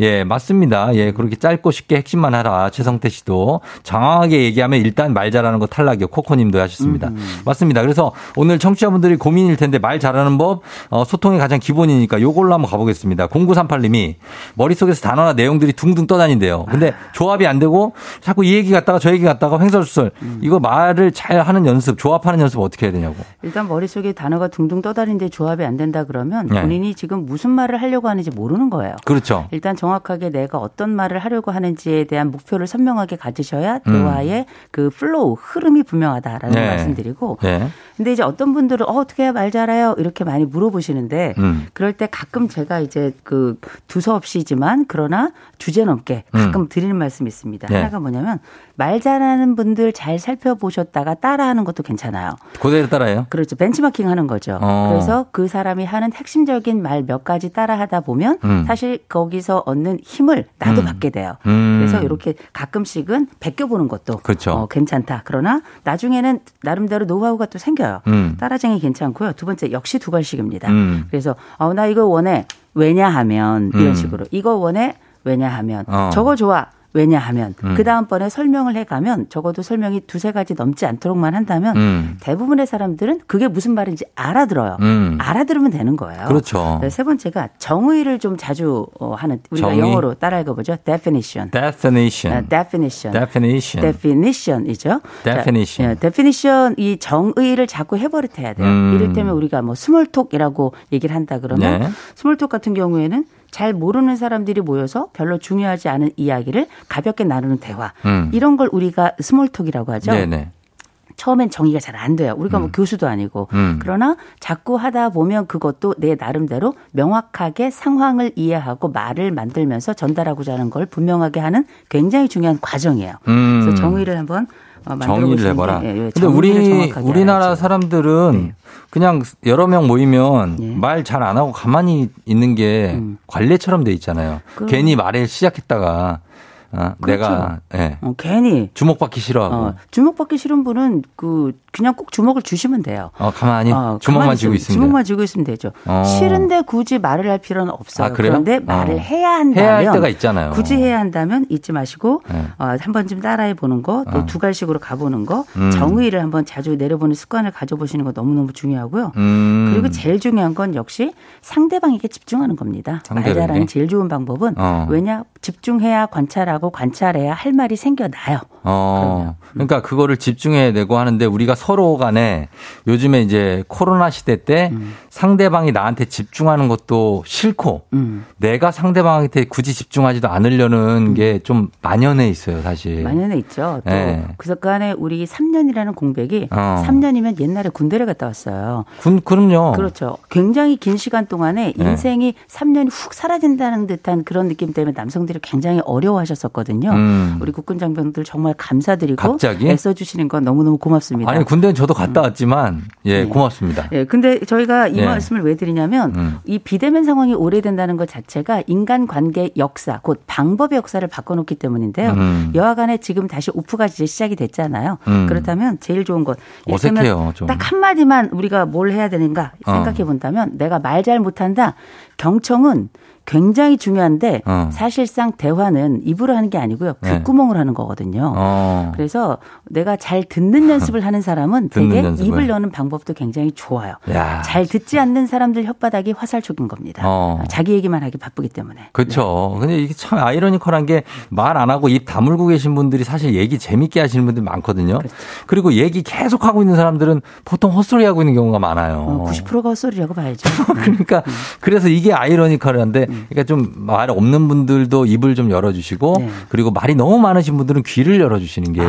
예, 맞습니다. 예, 그렇게 짧고 쉽게 핵심만 하라. 최성태 씨도 장황하게 얘기하면 일단 말 잘하는 거 탈락이요. 코코님도 하셨습니다. 음. 맞습니다. 그래서 오늘 청취자분들이 고민일 텐데 말 잘하는 법, 어, 소통이 가장 기본이니까 요걸로 한번 가보겠습니다. 0938님이 머릿속에서 단어나 내용들이 둥둥 떠다닌대요. 근데 조합이 안 되고 자꾸 이 얘기 갔다가 저 얘기 갔다가 횡설수설. 음. 이거 말을 잘 하는 연습, 조합하는 연습 어떻게 해야 되냐고. 일단 머릿속에 단어가 둥둥 떠다니는데 조합이 안 된다 그러면 네. 본인이 지금 무슨 말을 하려고 하는지 모르는 거예요. 그렇죠. 일단 정 확하게 내가 어떤 말을 하려고 하는지에 대한 목표를 선명하게 가지셔야 음. 대화의 음. 그 flow 흐름이 분명하다라는 네. 말씀드리고 네. 근데 이제 어떤 분들은 어, 어떻게 해야 말 잘해요 이렇게 많이 물어보시는데 음. 그럴 때 가끔 제가 이제 그 두서없이지만 그러나 주제 넘게 가끔 음. 드리는 말씀이 있습니다. 네. 하나가 뭐냐면 말 잘하는 분들 잘 살펴보셨다가 따라하는 것도 괜찮아요. 그대로 따라해요? 그렇죠. 벤치마킹 하는 거죠. 어. 그래서 그 사람이 하는 핵심적인 말 몇 가지 따라하다 보면 음. 사실 거기서 얻는 힘을 나도 음. 받게 돼요. 음. 그래서 이렇게 가끔씩은 베껴보는 것도 그렇죠. 어, 괜찮다. 그러나 나중에는 나름대로 노하우가 또 생겨요. 음. 따라쟁이 괜찮고요. 두 번째 역시 두 갈씩입니다. 음. 그래서 어, 나 이거 원해. 왜냐하면 이런 음. 식으로 이거 원해. 왜냐하면 어. 저거 좋아. 왜냐하면 음. 그 다음번에 설명을 해가면 적어도 설명이 두세 가지 넘지 않도록만 한다면 음. 대부분의 사람들은 그게 무슨 말인지 알아들어요. 음. 알아들으면 되는 거예요. 그렇죠. 세 번째가 정의를 좀 자주 어, 하는 우리가 정의? 영어로 따라 읽어보죠. definition. definition. 아, definition. definition. definition이죠. definition. 자, 예, definition 이 정의를 자꾸 해버릇해야 돼요. 음. 이를테면 우리가 뭐 스몰톡이라고 얘기를 한다 그러면 네. small talk 같은 경우에는 잘 모르는 사람들이 모여서 별로 중요하지 않은 이야기를 가볍게 나누는 대화. 음. 이런 걸 우리가 small talk이라고 하죠. 네네. 처음엔 정의가 잘 안 돼요. 우리가 뭐 음. 뭐 교수도 아니고. 음. 그러나 자꾸 하다 보면 그것도 내 나름대로 명확하게 상황을 이해하고 말을 만들면서 전달하고자 하는 걸 분명하게 하는 굉장히 중요한 과정이에요. 음. 그래서 정의를 한번 어, 정의를 해봐라. 예, 예, 근데 우리 우리나라 알아야죠. 사람들은 네. 그냥 여러 명 모이면 네. 말잘 안 하고 가만히 있는 게 음. 관례처럼 돼 있잖아요. 그럼. 괜히 말을 시작했다가 어, 그렇죠. 내가 예. 어, 괜히 주목받기 싫어하고 어, 주목받기 싫은 분은 그 그냥 꼭 주목을 주시면 돼요. 어, 가만히 어, 주먹만 쥐고 있으면 주먹만 쥐고 있으면 되죠. 어. 싫은데 굳이 말을 할 필요는 없어요. 아, 그런데 어. 말을 해야 한다면 해야 할 때가 있잖아요. 굳이 해야 한다면 잊지 마시고 네. 어, 한 번쯤 따라해 보는 거, 또 두 갈씩으로 가보는 거, 음. 정의를 한번 자주 내려보는 습관을 가져보시는 거 너무 너무 중요하고요. 음. 그리고 제일 중요한 건 역시 상대방에게 집중하는 겁니다. 말자라는 제일 좋은 방법은 왜냐 집중해야 관찰하고 관찰해야 할 말이 생겨나요. 어. 그러니까 그거를 집중해야 되고 하는데 우리가 서로 간에 요즘에 이제 코로나 시대 때 음. 상대방이 나한테 집중하는 것도 싫고 음. 내가 상대방한테 굳이 집중하지도 않으려는 음. 게좀 만연해 있어요, 사실. 만연해 있죠. 또 네. 그래서 그 안에 우리 3년이라는 공백이 어. 3년이면 옛날에 군대를 갔다 왔어요. 군, 그럼요. 그렇죠. 굉장히 긴 시간 동안에 네. 인생이 네. 3년이 훅 사라진다는 듯한 그런 느낌 때문에 남성들이 굉장히 어려워하셨었거든요. 음. 우리 국군 장병들 정말 감사드리고 갑자기? 애써 주시는 건 너무너무 고맙습니다. 아니 군대는 저도 갔다 음. 왔지만 예 네. 고맙습니다. 예 근데 저희가 이 네. 말씀을 왜 드리냐면 음. 이 비대면 상황이 오래된다는 것 자체가 인간 관계 역사 곧 방법의 역사를 바꿔 놓기 때문인데요. 음. 여하간에 지금 다시 오프가 이제 시작이 됐잖아요. 음. 그렇다면 제일 좋은 것 어색해요. 딱 한마디만 우리가 뭘 해야 되는가 생각해 본다면 어. 내가 말 잘 못한다. 경청은 굉장히 중요한데 어. 사실상 대화는 입으로 하는 게 아니고요. 네. 귓구멍으로 네. 하는 거거든요. 어. 그래서 내가 잘 듣는 연습을 하는 사람은 *laughs* 되게 연습을. 입을 여는 방법도 굉장히 좋아요. 야. 잘 듣지 않는 사람들 혓바닥이 화살촉인 겁니다. 어. 자기 얘기만 하기 바쁘기 때문에. 그렇죠. 네. 근데 이게 참 아이러니컬한 게 말 안 하고 입 다물고 계신 분들이 사실 얘기 재밌게 하시는 분들 많거든요. 그렇죠. 그리고 얘기 계속 하고 있는 사람들은 보통 헛소리 하고 있는 경우가 많아요. 90%가 헛소리라고 봐야죠. *laughs* 그러니까 음. 그래서 이게 아이러니컬한데 음. 그러니까 좀 말 없는 분들도 입을 좀 열어주시고 네. 그리고 말이 너무 많으신 분들은 귀를 열어주시는 게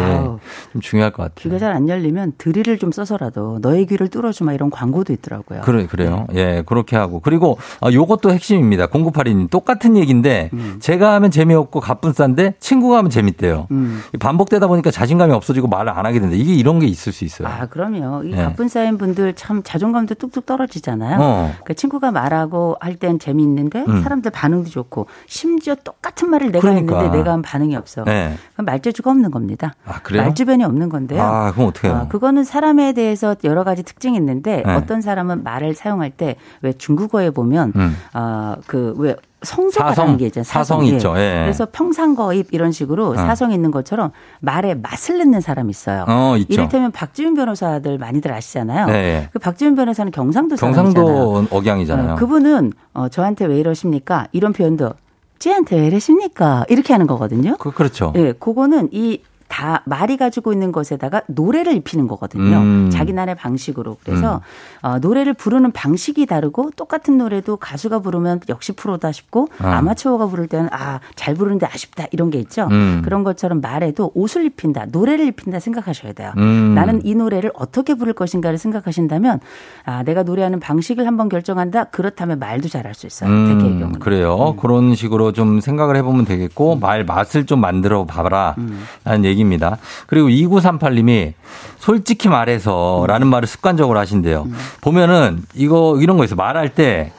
좀 중요할 것 같아요. 귀가 잘 안 열리면 드릴을 좀 써서라도 너의 귀를 뚫어주마 이런 광고도 있더라고요. 그래 그래요. 네. 예 그렇게 하고 그리고 아, 요것도 핵심입니다. 공구팔이님 똑같은 얘기인데 음. 제가 하면 재미없고 갑분싼데 친구가 하면 재밌대요. 음. 반복되다 보니까 자신감이 없어지고 말을 안 하게 된다. 이게 이런 게 있을 수 있어요. 아 그럼요. 이 예. 갑분싸인 분들 참 자존감도 뚝뚝 떨어지잖아요. 어. 그 친구가 말하고 할 땐 재미있는데 음. 사람 들 반응도 좋고 심지어 똑같은 말을 내가 그러니까. 했는데 내가 한 반응이 없어. 네. 그럼 말재주가 없는 겁니다. 아? 말주변이 없는 건데요. 아, 그럼 어떻게 해요? 어, 그거는 사람에 대해서 여러 가지 특징이 있는데 네. 어떤 사람은 말을 사용할 때 왜 중국어에 보면 음. 어, 그왜 성조가라는 게 있잖아요. 사성, 사성 있죠. 예. 그래서 평상거입 이런 식으로 어. 사성 있는 것처럼 말에 맛을 넣는 사람이 있어요. 어, 있죠. 이를테면 박지훈 변호사들 많이들 아시잖아요. 네. 그 박지훈 변호사는 경상도 사람이잖아요. 경상도 억양이잖아요. 어, 그분은 어, 저한테 왜 이러십니까? 이런 표현도 쟤한테 왜 이러십니까? 이렇게 하는 거거든요. 그, 그렇죠. 예, 그거는 이 다 말이 가지고 있는 것에다가 노래를 입히는 거거든요. 음. 자기 나라의 방식으로. 그래서 음. 어, 노래를 부르는 방식이 다르고 똑같은 노래도 가수가 부르면 역시 프로다 싶고 아. 마추어가 부를 때는 아 잘 부르는데 아쉽다 이런 게 있죠. 음. 그런 것처럼 말에도 옷을 입힌다, 노래를 입힌다 생각하셔야 돼요. 음. 나는 이 노래를 어떻게 부를 것인가를 생각하신다면 아 내가 노래하는 방식을 한번 결정한다. 그렇다면 말도 잘할 수 있어요. 음. 대개의 경우는. 그래요. 음. 그런 식으로 좀 생각을 해보면 되겠고 말 맛을 좀 만들어 봐라. 라는 얘기. 얘기입니다. 그리고 2938님이 솔직히 말해서 라는 말을 습관적으로 하신대요. 음. 보면은 이거 이런 거 있어요. 말할 때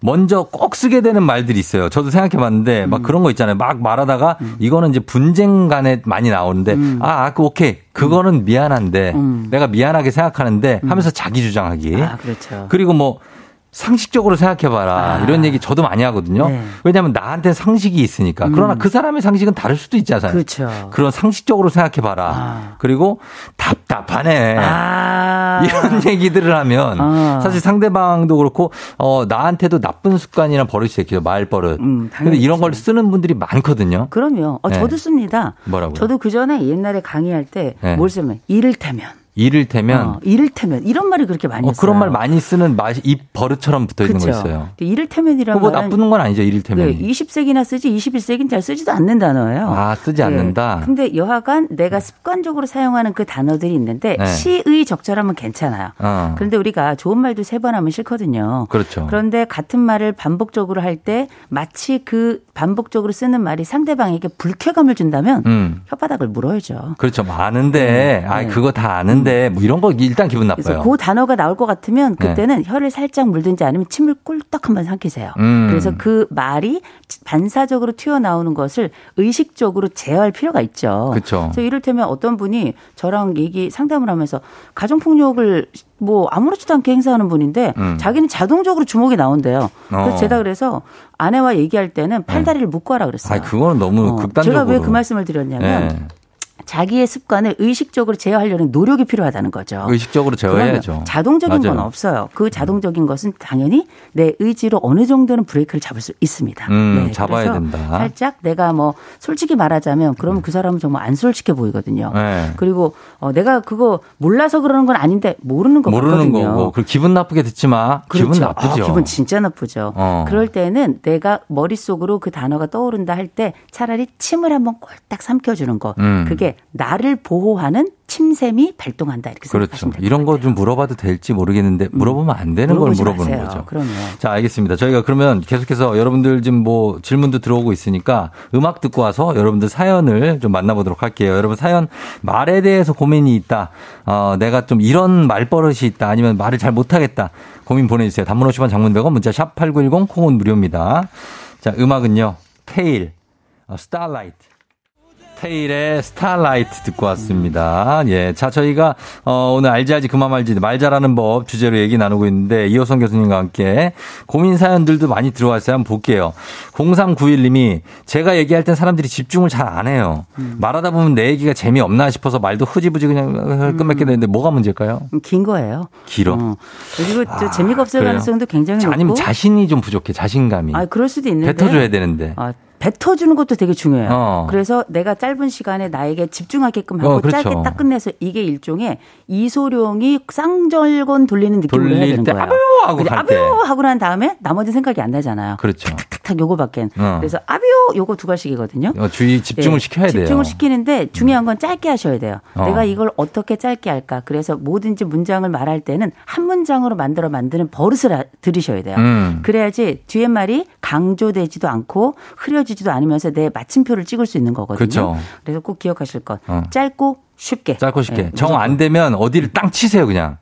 먼저 꼭 쓰게 되는 말들이 있어요. 저도 생각해 봤는데 막 음. 그런 거 있잖아요. 막 말하다가 음. 이거는 이제 분쟁 간에 많이 나오는데 음. 아, 아, 그 오케이. 그거는 미안한데 내가 미안하게 생각하는데 하면서 자기 주장하기. 아, 그렇죠. 그리고 뭐 상식적으로 생각해봐라. 아. 이런 얘기 저도 많이 하거든요. 네. 왜냐하면 나한테 상식이 있으니까. 음. 그러나 그 사람의 상식은 다를 수도 있잖아요. 그렇죠. 그런 상식적으로 생각해봐라. 아. 그리고 답답하네. 아. 이런 *laughs* 얘기들을 하면 아. 사실 상대방도 그렇고 어, 나한테도 나쁜 습관이나 버릇이 생겨요. 말버릇. 음, 근데 이런 걸 쓰는 분들이 많거든요. 그럼요. 어, 네. 저도 씁니다. 뭐라고? 저도 그 전에 옛날에 강의할 때뭘 네. 쓰면 이를테면 이를테면 어, 이를테면 이런 말이 그렇게 많이 어, 그런 말 많이 쓰는 맛이 입 버릇처럼 붙어 있는. 거 있어요. 이를테면이라는 뭐 나쁘는 건 아니죠. 이를테면. 네, 20세기나 쓰지 21세기는 잘 쓰지도 않는 단어예요. 아, 쓰지 네. 않는다. 근데 여하간 내가 습관적으로 사용하는 그 단어들이 있는데 네. 시의 적절하면 괜찮아요. 어. 그런데 우리가 좋은 말도 세 번 하면 싫거든요. 그렇죠. 그런데 같은 말을 반복적으로 할 때 마치 그 반복적으로 쓰는 말이 상대방에게 불쾌감을 준다면 음. 혓바닥을 물어야죠. 그렇죠. 많은데 아, 그거 다 아는 하는데 뭐 이런 거 일단 기분 나빠요. 그 단어가 나올 것 같으면 네. 그때는 네. 혀를 살짝 물든지 아니면 침을 꿀떡 한번 삼키세요. 음. 그래서 그 말이 반사적으로 튀어나오는 것을 의식적으로 제어할 필요가 있죠. 그렇죠. 그래서 이를테면 어떤 분이 저랑 얘기 상담을 하면서 가정폭력을 뭐 아무렇지도 않게 행사하는 분인데 음. 자기는 자동적으로 주먹이 나온대요. 그래서 어. 제가 그래서 아내와 얘기할 때는 팔다리를 네. 묶고 하라 그랬어요. 아, 그거는 너무 어. 극단적으로. 제가 왜 그 말씀을 드렸냐면 네. 자기의 습관을 의식적으로 제어하려는 노력이 필요하다는 거죠. 의식적으로 제어해야죠. 자동적인 맞아요. 건 없어요. 그 자동적인 것은 당연히 내 의지로 어느 정도는 브레이크를 잡을 수 있습니다. 음, 네, 잡아야 된다. 살짝 내가 뭐 솔직히 말하자면 그러면 음. 그 사람은 정말 안 솔직해 보이거든요. 네. 그리고 어, 내가 그거 몰라서 그러는 건 아닌데 모르는 거 모르는 같거든요. 거고. 그 기분 나쁘게 듣지 마. 그렇죠. 기분 나쁘죠. 어, 기분 진짜 나쁘죠. 어. 그럴 때는 내가 머릿속으로 그 단어가 떠오른다 할 때 차라리 침을 한번 꼴딱 삼켜주는 거. 음. 그게 나를 보호하는 침샘이 발동한다 이렇게 그렇죠. 이런 거 좀 물어봐도 될지 모르겠는데 음. 물어보면 안 되는 걸 물어보는 마세요. 거죠. 그럼요. 자, 알겠습니다. 저희가 그러면 계속해서 여러분들 지금 뭐 질문도 들어오고 있으니까 음악 듣고 와서 여러분들 사연을 좀 만나보도록 할게요. 여러분 사연 말에 대해서 고민이 있다. 어, 내가 좀 이런 말버릇이 있다. 아니면 말을 잘 못하겠다. 고민 보내주세요. 단문 50원 장문 100원 문자 샵 8910 콩은 무료입니다. 자, 음악은요. 테일, 어, 스타라이트. 테일의 스타라이트 듣고 왔습니다. 예. 자, 저희가, 어, 오늘 알지 알지 그만 말지 말 잘하는 법 주제로 얘기 나누고 있는데 이호성 교수님과 함께 고민 사연들도 많이 들어왔어요. 한번 볼게요. 0391님이 제가 얘기할 땐 사람들이 집중을 잘 안 해요. 음. 말하다 보면 내 얘기가 재미없나 싶어서 말도 흐지부지 그냥 끝맺게 되는데 뭐가 문제일까요? 음, 긴 거예요. 길어. 어. 그리고 아, 재미가 없을 그래요? 가능성도 굉장히 높고. 아니면 자신이 좀 부족해. 자신감이. 아, 그럴 수도 있는데. 뱉어줘야 되는데. 아, 뱉어주는 것도 되게 중요해요. 어. 그래서 내가 짧은 시간에 나에게 집중하게끔 하고 어, 그렇죠. 짧게 딱 끝내서 이게 일종의 이소룡이 쌍절곤 돌리는 느낌으로 해야 되는 거예요. 아뷰 하고 아뷰 하고 난 다음에 나머지 생각이 안 나잖아요. 그렇죠. 탁탁탁 요거밖엔. 어. 그래서 아뷰 요거 두 가지씩이거든요. 어, 주의 집중을 네. 시켜야 돼요. 집중을 시키는데 중요한 건 짧게 하셔야 돼요. 어. 내가 이걸 어떻게 짧게 할까? 그래서 뭐든지 문장을 말할 때는 한 문장으로 만들어 만드는 버릇을 들이셔야 돼요. 음. 그래야지 뒤에 말이 강조되지도 않고 흐려지 지지도 않으면서 내 마침표를 찍을 수 있는 거거든요. 그렇죠. 그래서 꼭 기억하실 것. 어. 짧고 쉽게. 짧고 쉽게. 네, 정안 되면 어디를 땅 치세요, 그냥.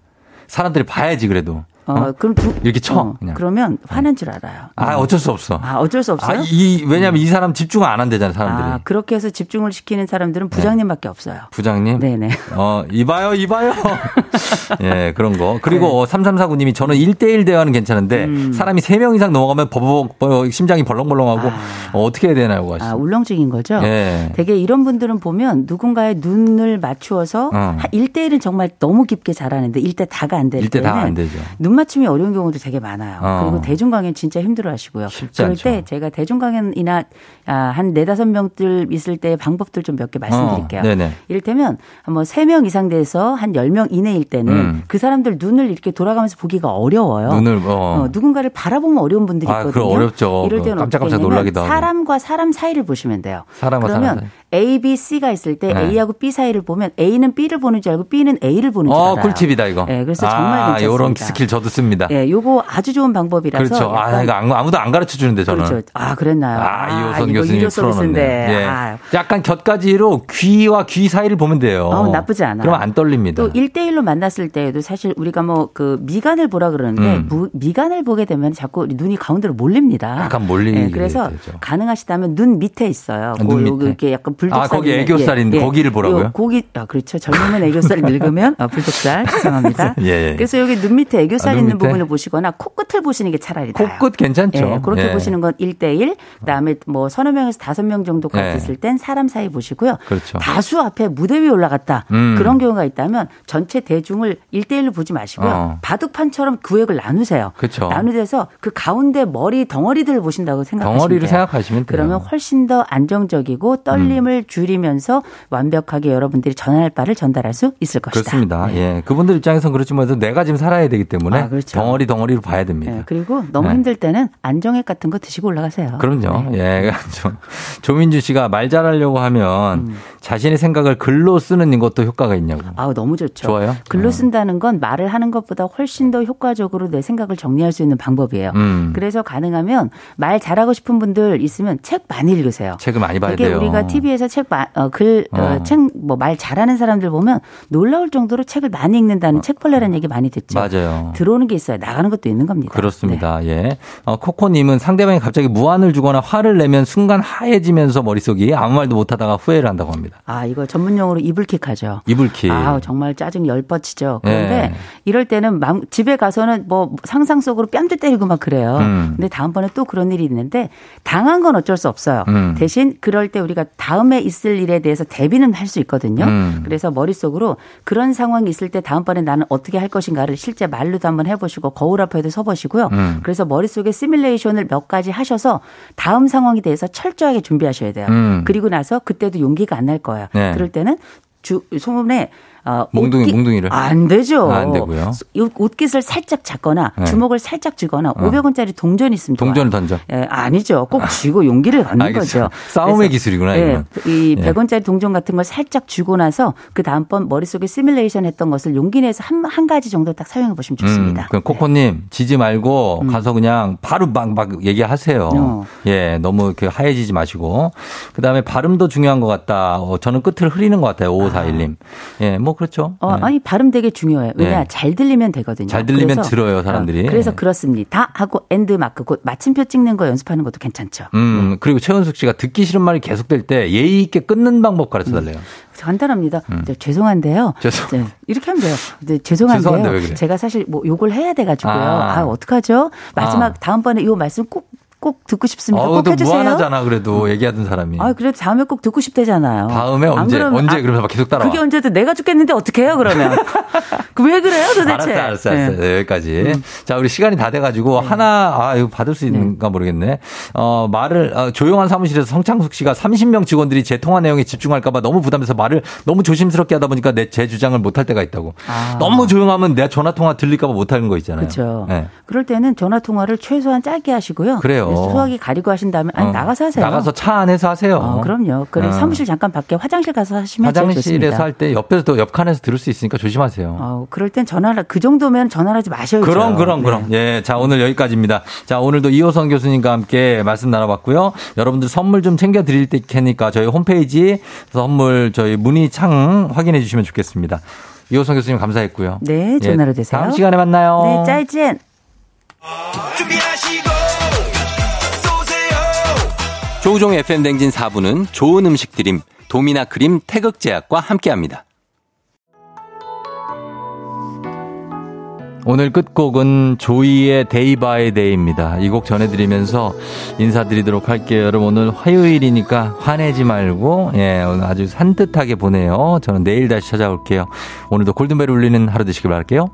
사람들이 봐야지 그래도. 어, 어? 그럼 두, 이렇게 쳐. 어, 그러면 화난 줄 알아요. 아, 어쩔 수 없어. 아, 어쩔 수 없어요? 아, 이, 왜냐면 이 사람 집중을 안 한대잖아요, 사람들이. 아, 그렇게 해서 집중을 시키는 사람들은 네. 부장님밖에 네. 없어요. 부장님? 네 네. 어, 이봐요, 이봐요. *laughs* 예, 그런 거. 그리고 네. 3349님이 저는 1대1 대화는 괜찮은데 음. 사람이 3명 이상 넘어가면 버벅, 심장이 벌렁벌렁하고 아. 어, 떻게 해야 되나요, 하시 아, 울렁증인 거죠? 예. 되게 이런 분들은 보면 누군가의 눈을 맞추어서 어. 1대1은 정말 너무 깊게 잘하는데 1대 다가 안될 때는 다안 되죠. 눈 맞춤이 어려운 경우도 되게 많아요. 어. 그리고 대중 강연 진짜 힘들어 하시고요. 그럴 않죠. 때 제가 대중 강연이나 아, 한 네다섯 명들 있을 때 방법들 좀 몇 개 말씀드릴게요. 어. 이를테면 뭐세 명 이상 돼서 한 열 명 이내일 때는 음. 그 사람들 눈을 이렇게 돌아가면서 보기가 어려워요. 눈을 어. 어 누군가를 바라보면 어려운 분들이 아, 있거든요. 어렵죠. 이럴 때는 깜짝깜짝 놀라기도 하고. 사람과 사람 사이를 보시면 돼요. 사람과 그러면 사람 A, B, C가 있을 때 네. A하고 B 사이를 보면 A는 B를 보는 줄 알고 B는 A를 보는 줄 어, 알아요. 꿀팁이다 이거. 네, 그래서 정말 아, 괜찮습니다. 이런 스킬 저도 씁니다. 예, 네, 요거 아주 좋은 방법이라서. 그렇죠. 아, 이거 아무도 안 가르쳐 주는데 저는. 그렇죠. 아, 그랬나요? 아, 이호선 아, 교수님 풀어놓네. 예. 아. 약간 곁가지로 귀와 귀 사이를 보면 돼요. 어, 나쁘지 않아. 그럼 안 떨립니다. 또 1대1로 만났을 때에도 사실 우리가 뭐 그 미간을 보라 그러는데 음. 무, 미간을 보게 되면 자꾸 눈이 가운데로 몰립니다. 약간 몰리게 네, 그래서 되죠. 가능하시다면 눈 밑에 있어요. 아, 눈 밑에. 이렇게 약간 불독살. 아, 거기 애교살인데 예, 예. 거기를 보라고요? 고기, 아, 그렇죠. 젊으면 애교살, 늙으면 아, 불독살. *laughs* 죄송합니다. 예, 예. 그래서 여기 눈 밑에 애교살 아, 있는 밑에? 부분을 보시거나 코끝을 보시는 게 차라리 나아요. 코끝 괜찮죠. 예, 그렇게 예. 보시는 건 1대1. 그다음에 뭐 서너 명에서 다섯 명 정도까지 예. 있을 땐 사람 사이 보시고요. 그렇죠. 다수 앞에 무대 위에 올라갔다. 음. 그런 경우가 있다면 전체 대중을 1대1로 보지 마시고요. 어. 바둑판처럼 구획을 나누세요. 그렇죠. 나누돼서 그 가운데 머리 덩어리들을 보신다고 생각하시면 덩어리를 돼요. 생각하시면 돼요. 그러면 훨씬 더 안정적이고 떨림을 음. 줄이면서 완벽하게 여러분들이 전할 바를 전달할 수 있을 것이다. 그렇습니다. 네. 예. 그분들 입장에서는 그렇지만 내가 지금 살아야 되기 때문에 아, 그렇죠. 덩어리 덩어리로 봐야 됩니다. 네. 그리고 너무 네. 힘들 때는 안정액 같은 거 드시고 올라가세요. 그럼요. 네. 예. *laughs* 조민주 씨가 말 잘하려고 하면 음. 자신의 생각을 글로 쓰는 것도 효과가 있냐고. 아, 너무 좋죠. 좋아요. 글로 어. 쓴다는 건 말을 하는 것보다 훨씬 더 효과적으로 내 생각을 정리할 수 있는 방법이에요. 음. 그래서 가능하면 말 잘하고 싶은 분들 있으면 책 많이 읽으세요. 책을 많이 봐야 돼요. 우리가 TV에서 책, 어, 글, 어. 어, 책, 뭐 말 잘하는 사람들 보면 놀라울 정도로 책을 많이 읽는다는 어. 책벌레라는 얘기 많이 듣죠. 맞아요. 들어오는 게 있어요. 나가는 것도 있는 겁니다. 그렇습니다. 네. 예. 어, 코코님은 상대방이 갑자기 무안을 주거나 화를 내면 순간 하얘지면서 머릿속이 아무 말도 못하다가 후회를 한다고 합니다. 아, 이거 전문용어로 이불킥 하죠. 이불킥. 아, 정말 짜증 열 뻗치죠. 그런데 네. 이럴 때는 집에 가서는 뭐 상상 속으로 뺨도 때리고 막 그래요. 음. 근데 다음번에 또 그런 일이 있는데 당한 건 어쩔 수 없어요. 음. 대신 그럴 때 우리가 다음 에 있을 일에 대해서 대비는 할 수 있거든요. 음. 그래서 머릿속으로 그런 상황이 있을 때 다음번에 나는 어떻게 할 것인가를 실제 말로도 한번 해보시고 거울 앞에도 서보시고요. 음. 그래서 머릿속에 시뮬레이션을 몇 가지 하셔서 다음 상황에 대해서 철저하게 준비하셔야 돼요. 음. 그리고 나서 그때도 용기가 안 날 거예요. 네. 그럴 때는 주, 소문에 어, 몽둥이 옷깃, 몽둥이를 안 되죠. 아, 안 되고요. 옷깃을 살짝 잡거나 네. 주먹을 살짝 쥐거나 어. 500원짜리 동전 있으면 동전을 던져. 예, 아니죠. 꼭 쥐고 용기를 갖는 거죠. 싸움의 기술이구나. 예, 이 100원짜리 예. 동전 같은 걸 살짝 쥐고 나서 그 다음번 머릿속에 시뮬레이션 했던 것을 용기 내서 한, 한 가지 정도 딱 사용해 보시면 좋습니다. 음, 그럼 코코님 지지 말고 음. 가서 그냥 바로 막, 막 얘기하세요. 어. 예, 너무 이렇게 하얘지지 마시고 그 다음에 발음도 중요한 것 같다. 어, 저는 끝을 흐리는 것 같아요. 5541님. 아. 예, 뭐 그렇죠. 어, 네. 아니 발음 되게 중요해요. 왜냐 네. 잘 들리면 되거든요. 잘 들리면 그래서, 들어요 사람들이. 어, 그래서 그렇습니다. 하고 end mark 곧 마침표 찍는 거 연습하는 것도 괜찮죠. 음 네. 그리고 최은숙 씨가 듣기 싫은 말이 계속될 때 예의 있게 끊는 방법 가르쳐 달래요. 음. 간단합니다. 음. 죄송한데요. 죄송. 네, 이렇게 하면 돼요. 네, 죄송한데요. 그래? 제가 사실 뭐 욕을 해야 돼 가지고요. 아, 아 어떡하죠? 마지막 아. 다음번에 이 말씀 꼭 꼭 듣고 싶습니다. 꼭 해주세요. 무한하잖아 그래도 얘기하던 사람이. 아 그래도 다음에 꼭 듣고 싶대잖아요. 다음에 언제 그러면, 언제 아, 그러면서 계속 따라와. 그게 언제든 내가 죽겠는데 어떻게 해요 그러면? *laughs* 그왜 그래요 도대체? 알았어 알았어 알았어 네. 네, 여기까지. 음. 자 우리 시간이 다 돼가지고 네. 하나 아 이거 받을 수 있는가 네. 모르겠네. 어 말을 어, 조용한 사무실에서 성창숙 씨가 30명 직원들이 제 통화 내용에 집중할까봐 너무 부담해서 말을 너무 조심스럽게 하다 보니까 내 제 주장을 못할 때가 있다고. 아. 너무 조용하면 내 전화 통화 들릴까봐 못하는 거 있잖아요. 그렇죠. 그럴 때는 전화 통화를 최소한 짧게 하시고요. 그래요. 소화기 가리고 하신다면 아니 어. 나가서 하세요. 나가서 차 안에서 하세요. 어, 그럼요. 그래 어. 사무실 잠깐 밖에 화장실 가서 하시면 화장실에서 할 때 옆에서 또 옆칸에서 들을 수 있으니까 조심하세요. 어, 그럴 땐 전화를 그 정도면 전화를 하지 마셔야죠. 그럼 그럼 그럼. 네. 예. 자, 오늘 여기까지입니다. 자, 오늘도 이호성 교수님과 함께 말씀 나눠 봤고요. 여러분들 선물 좀 챙겨 드릴 테니까 저희 홈페이지 선물 저희 문의 창 확인해 주시면 좋겠습니다. 이호선 교수님 감사했고요. 네, 좋은 하루 되세요. 다음 시간에 만나요. 네, 짜이 조우종 FM 대행진 4부는 좋은 음식 드림 도미나 크림 태극제약과 함께합니다. 오늘 끝곡은 조이의 Day by Day입니다. 이 곡 전해드리면서 인사드리도록 할게요. 여러분 오늘 화요일이니까 화내지 말고 예 오늘 아주 산뜻하게 보내요. 저는 내일 다시 찾아올게요. 오늘도 골든벨 울리는 하루 되시길 바랄게요.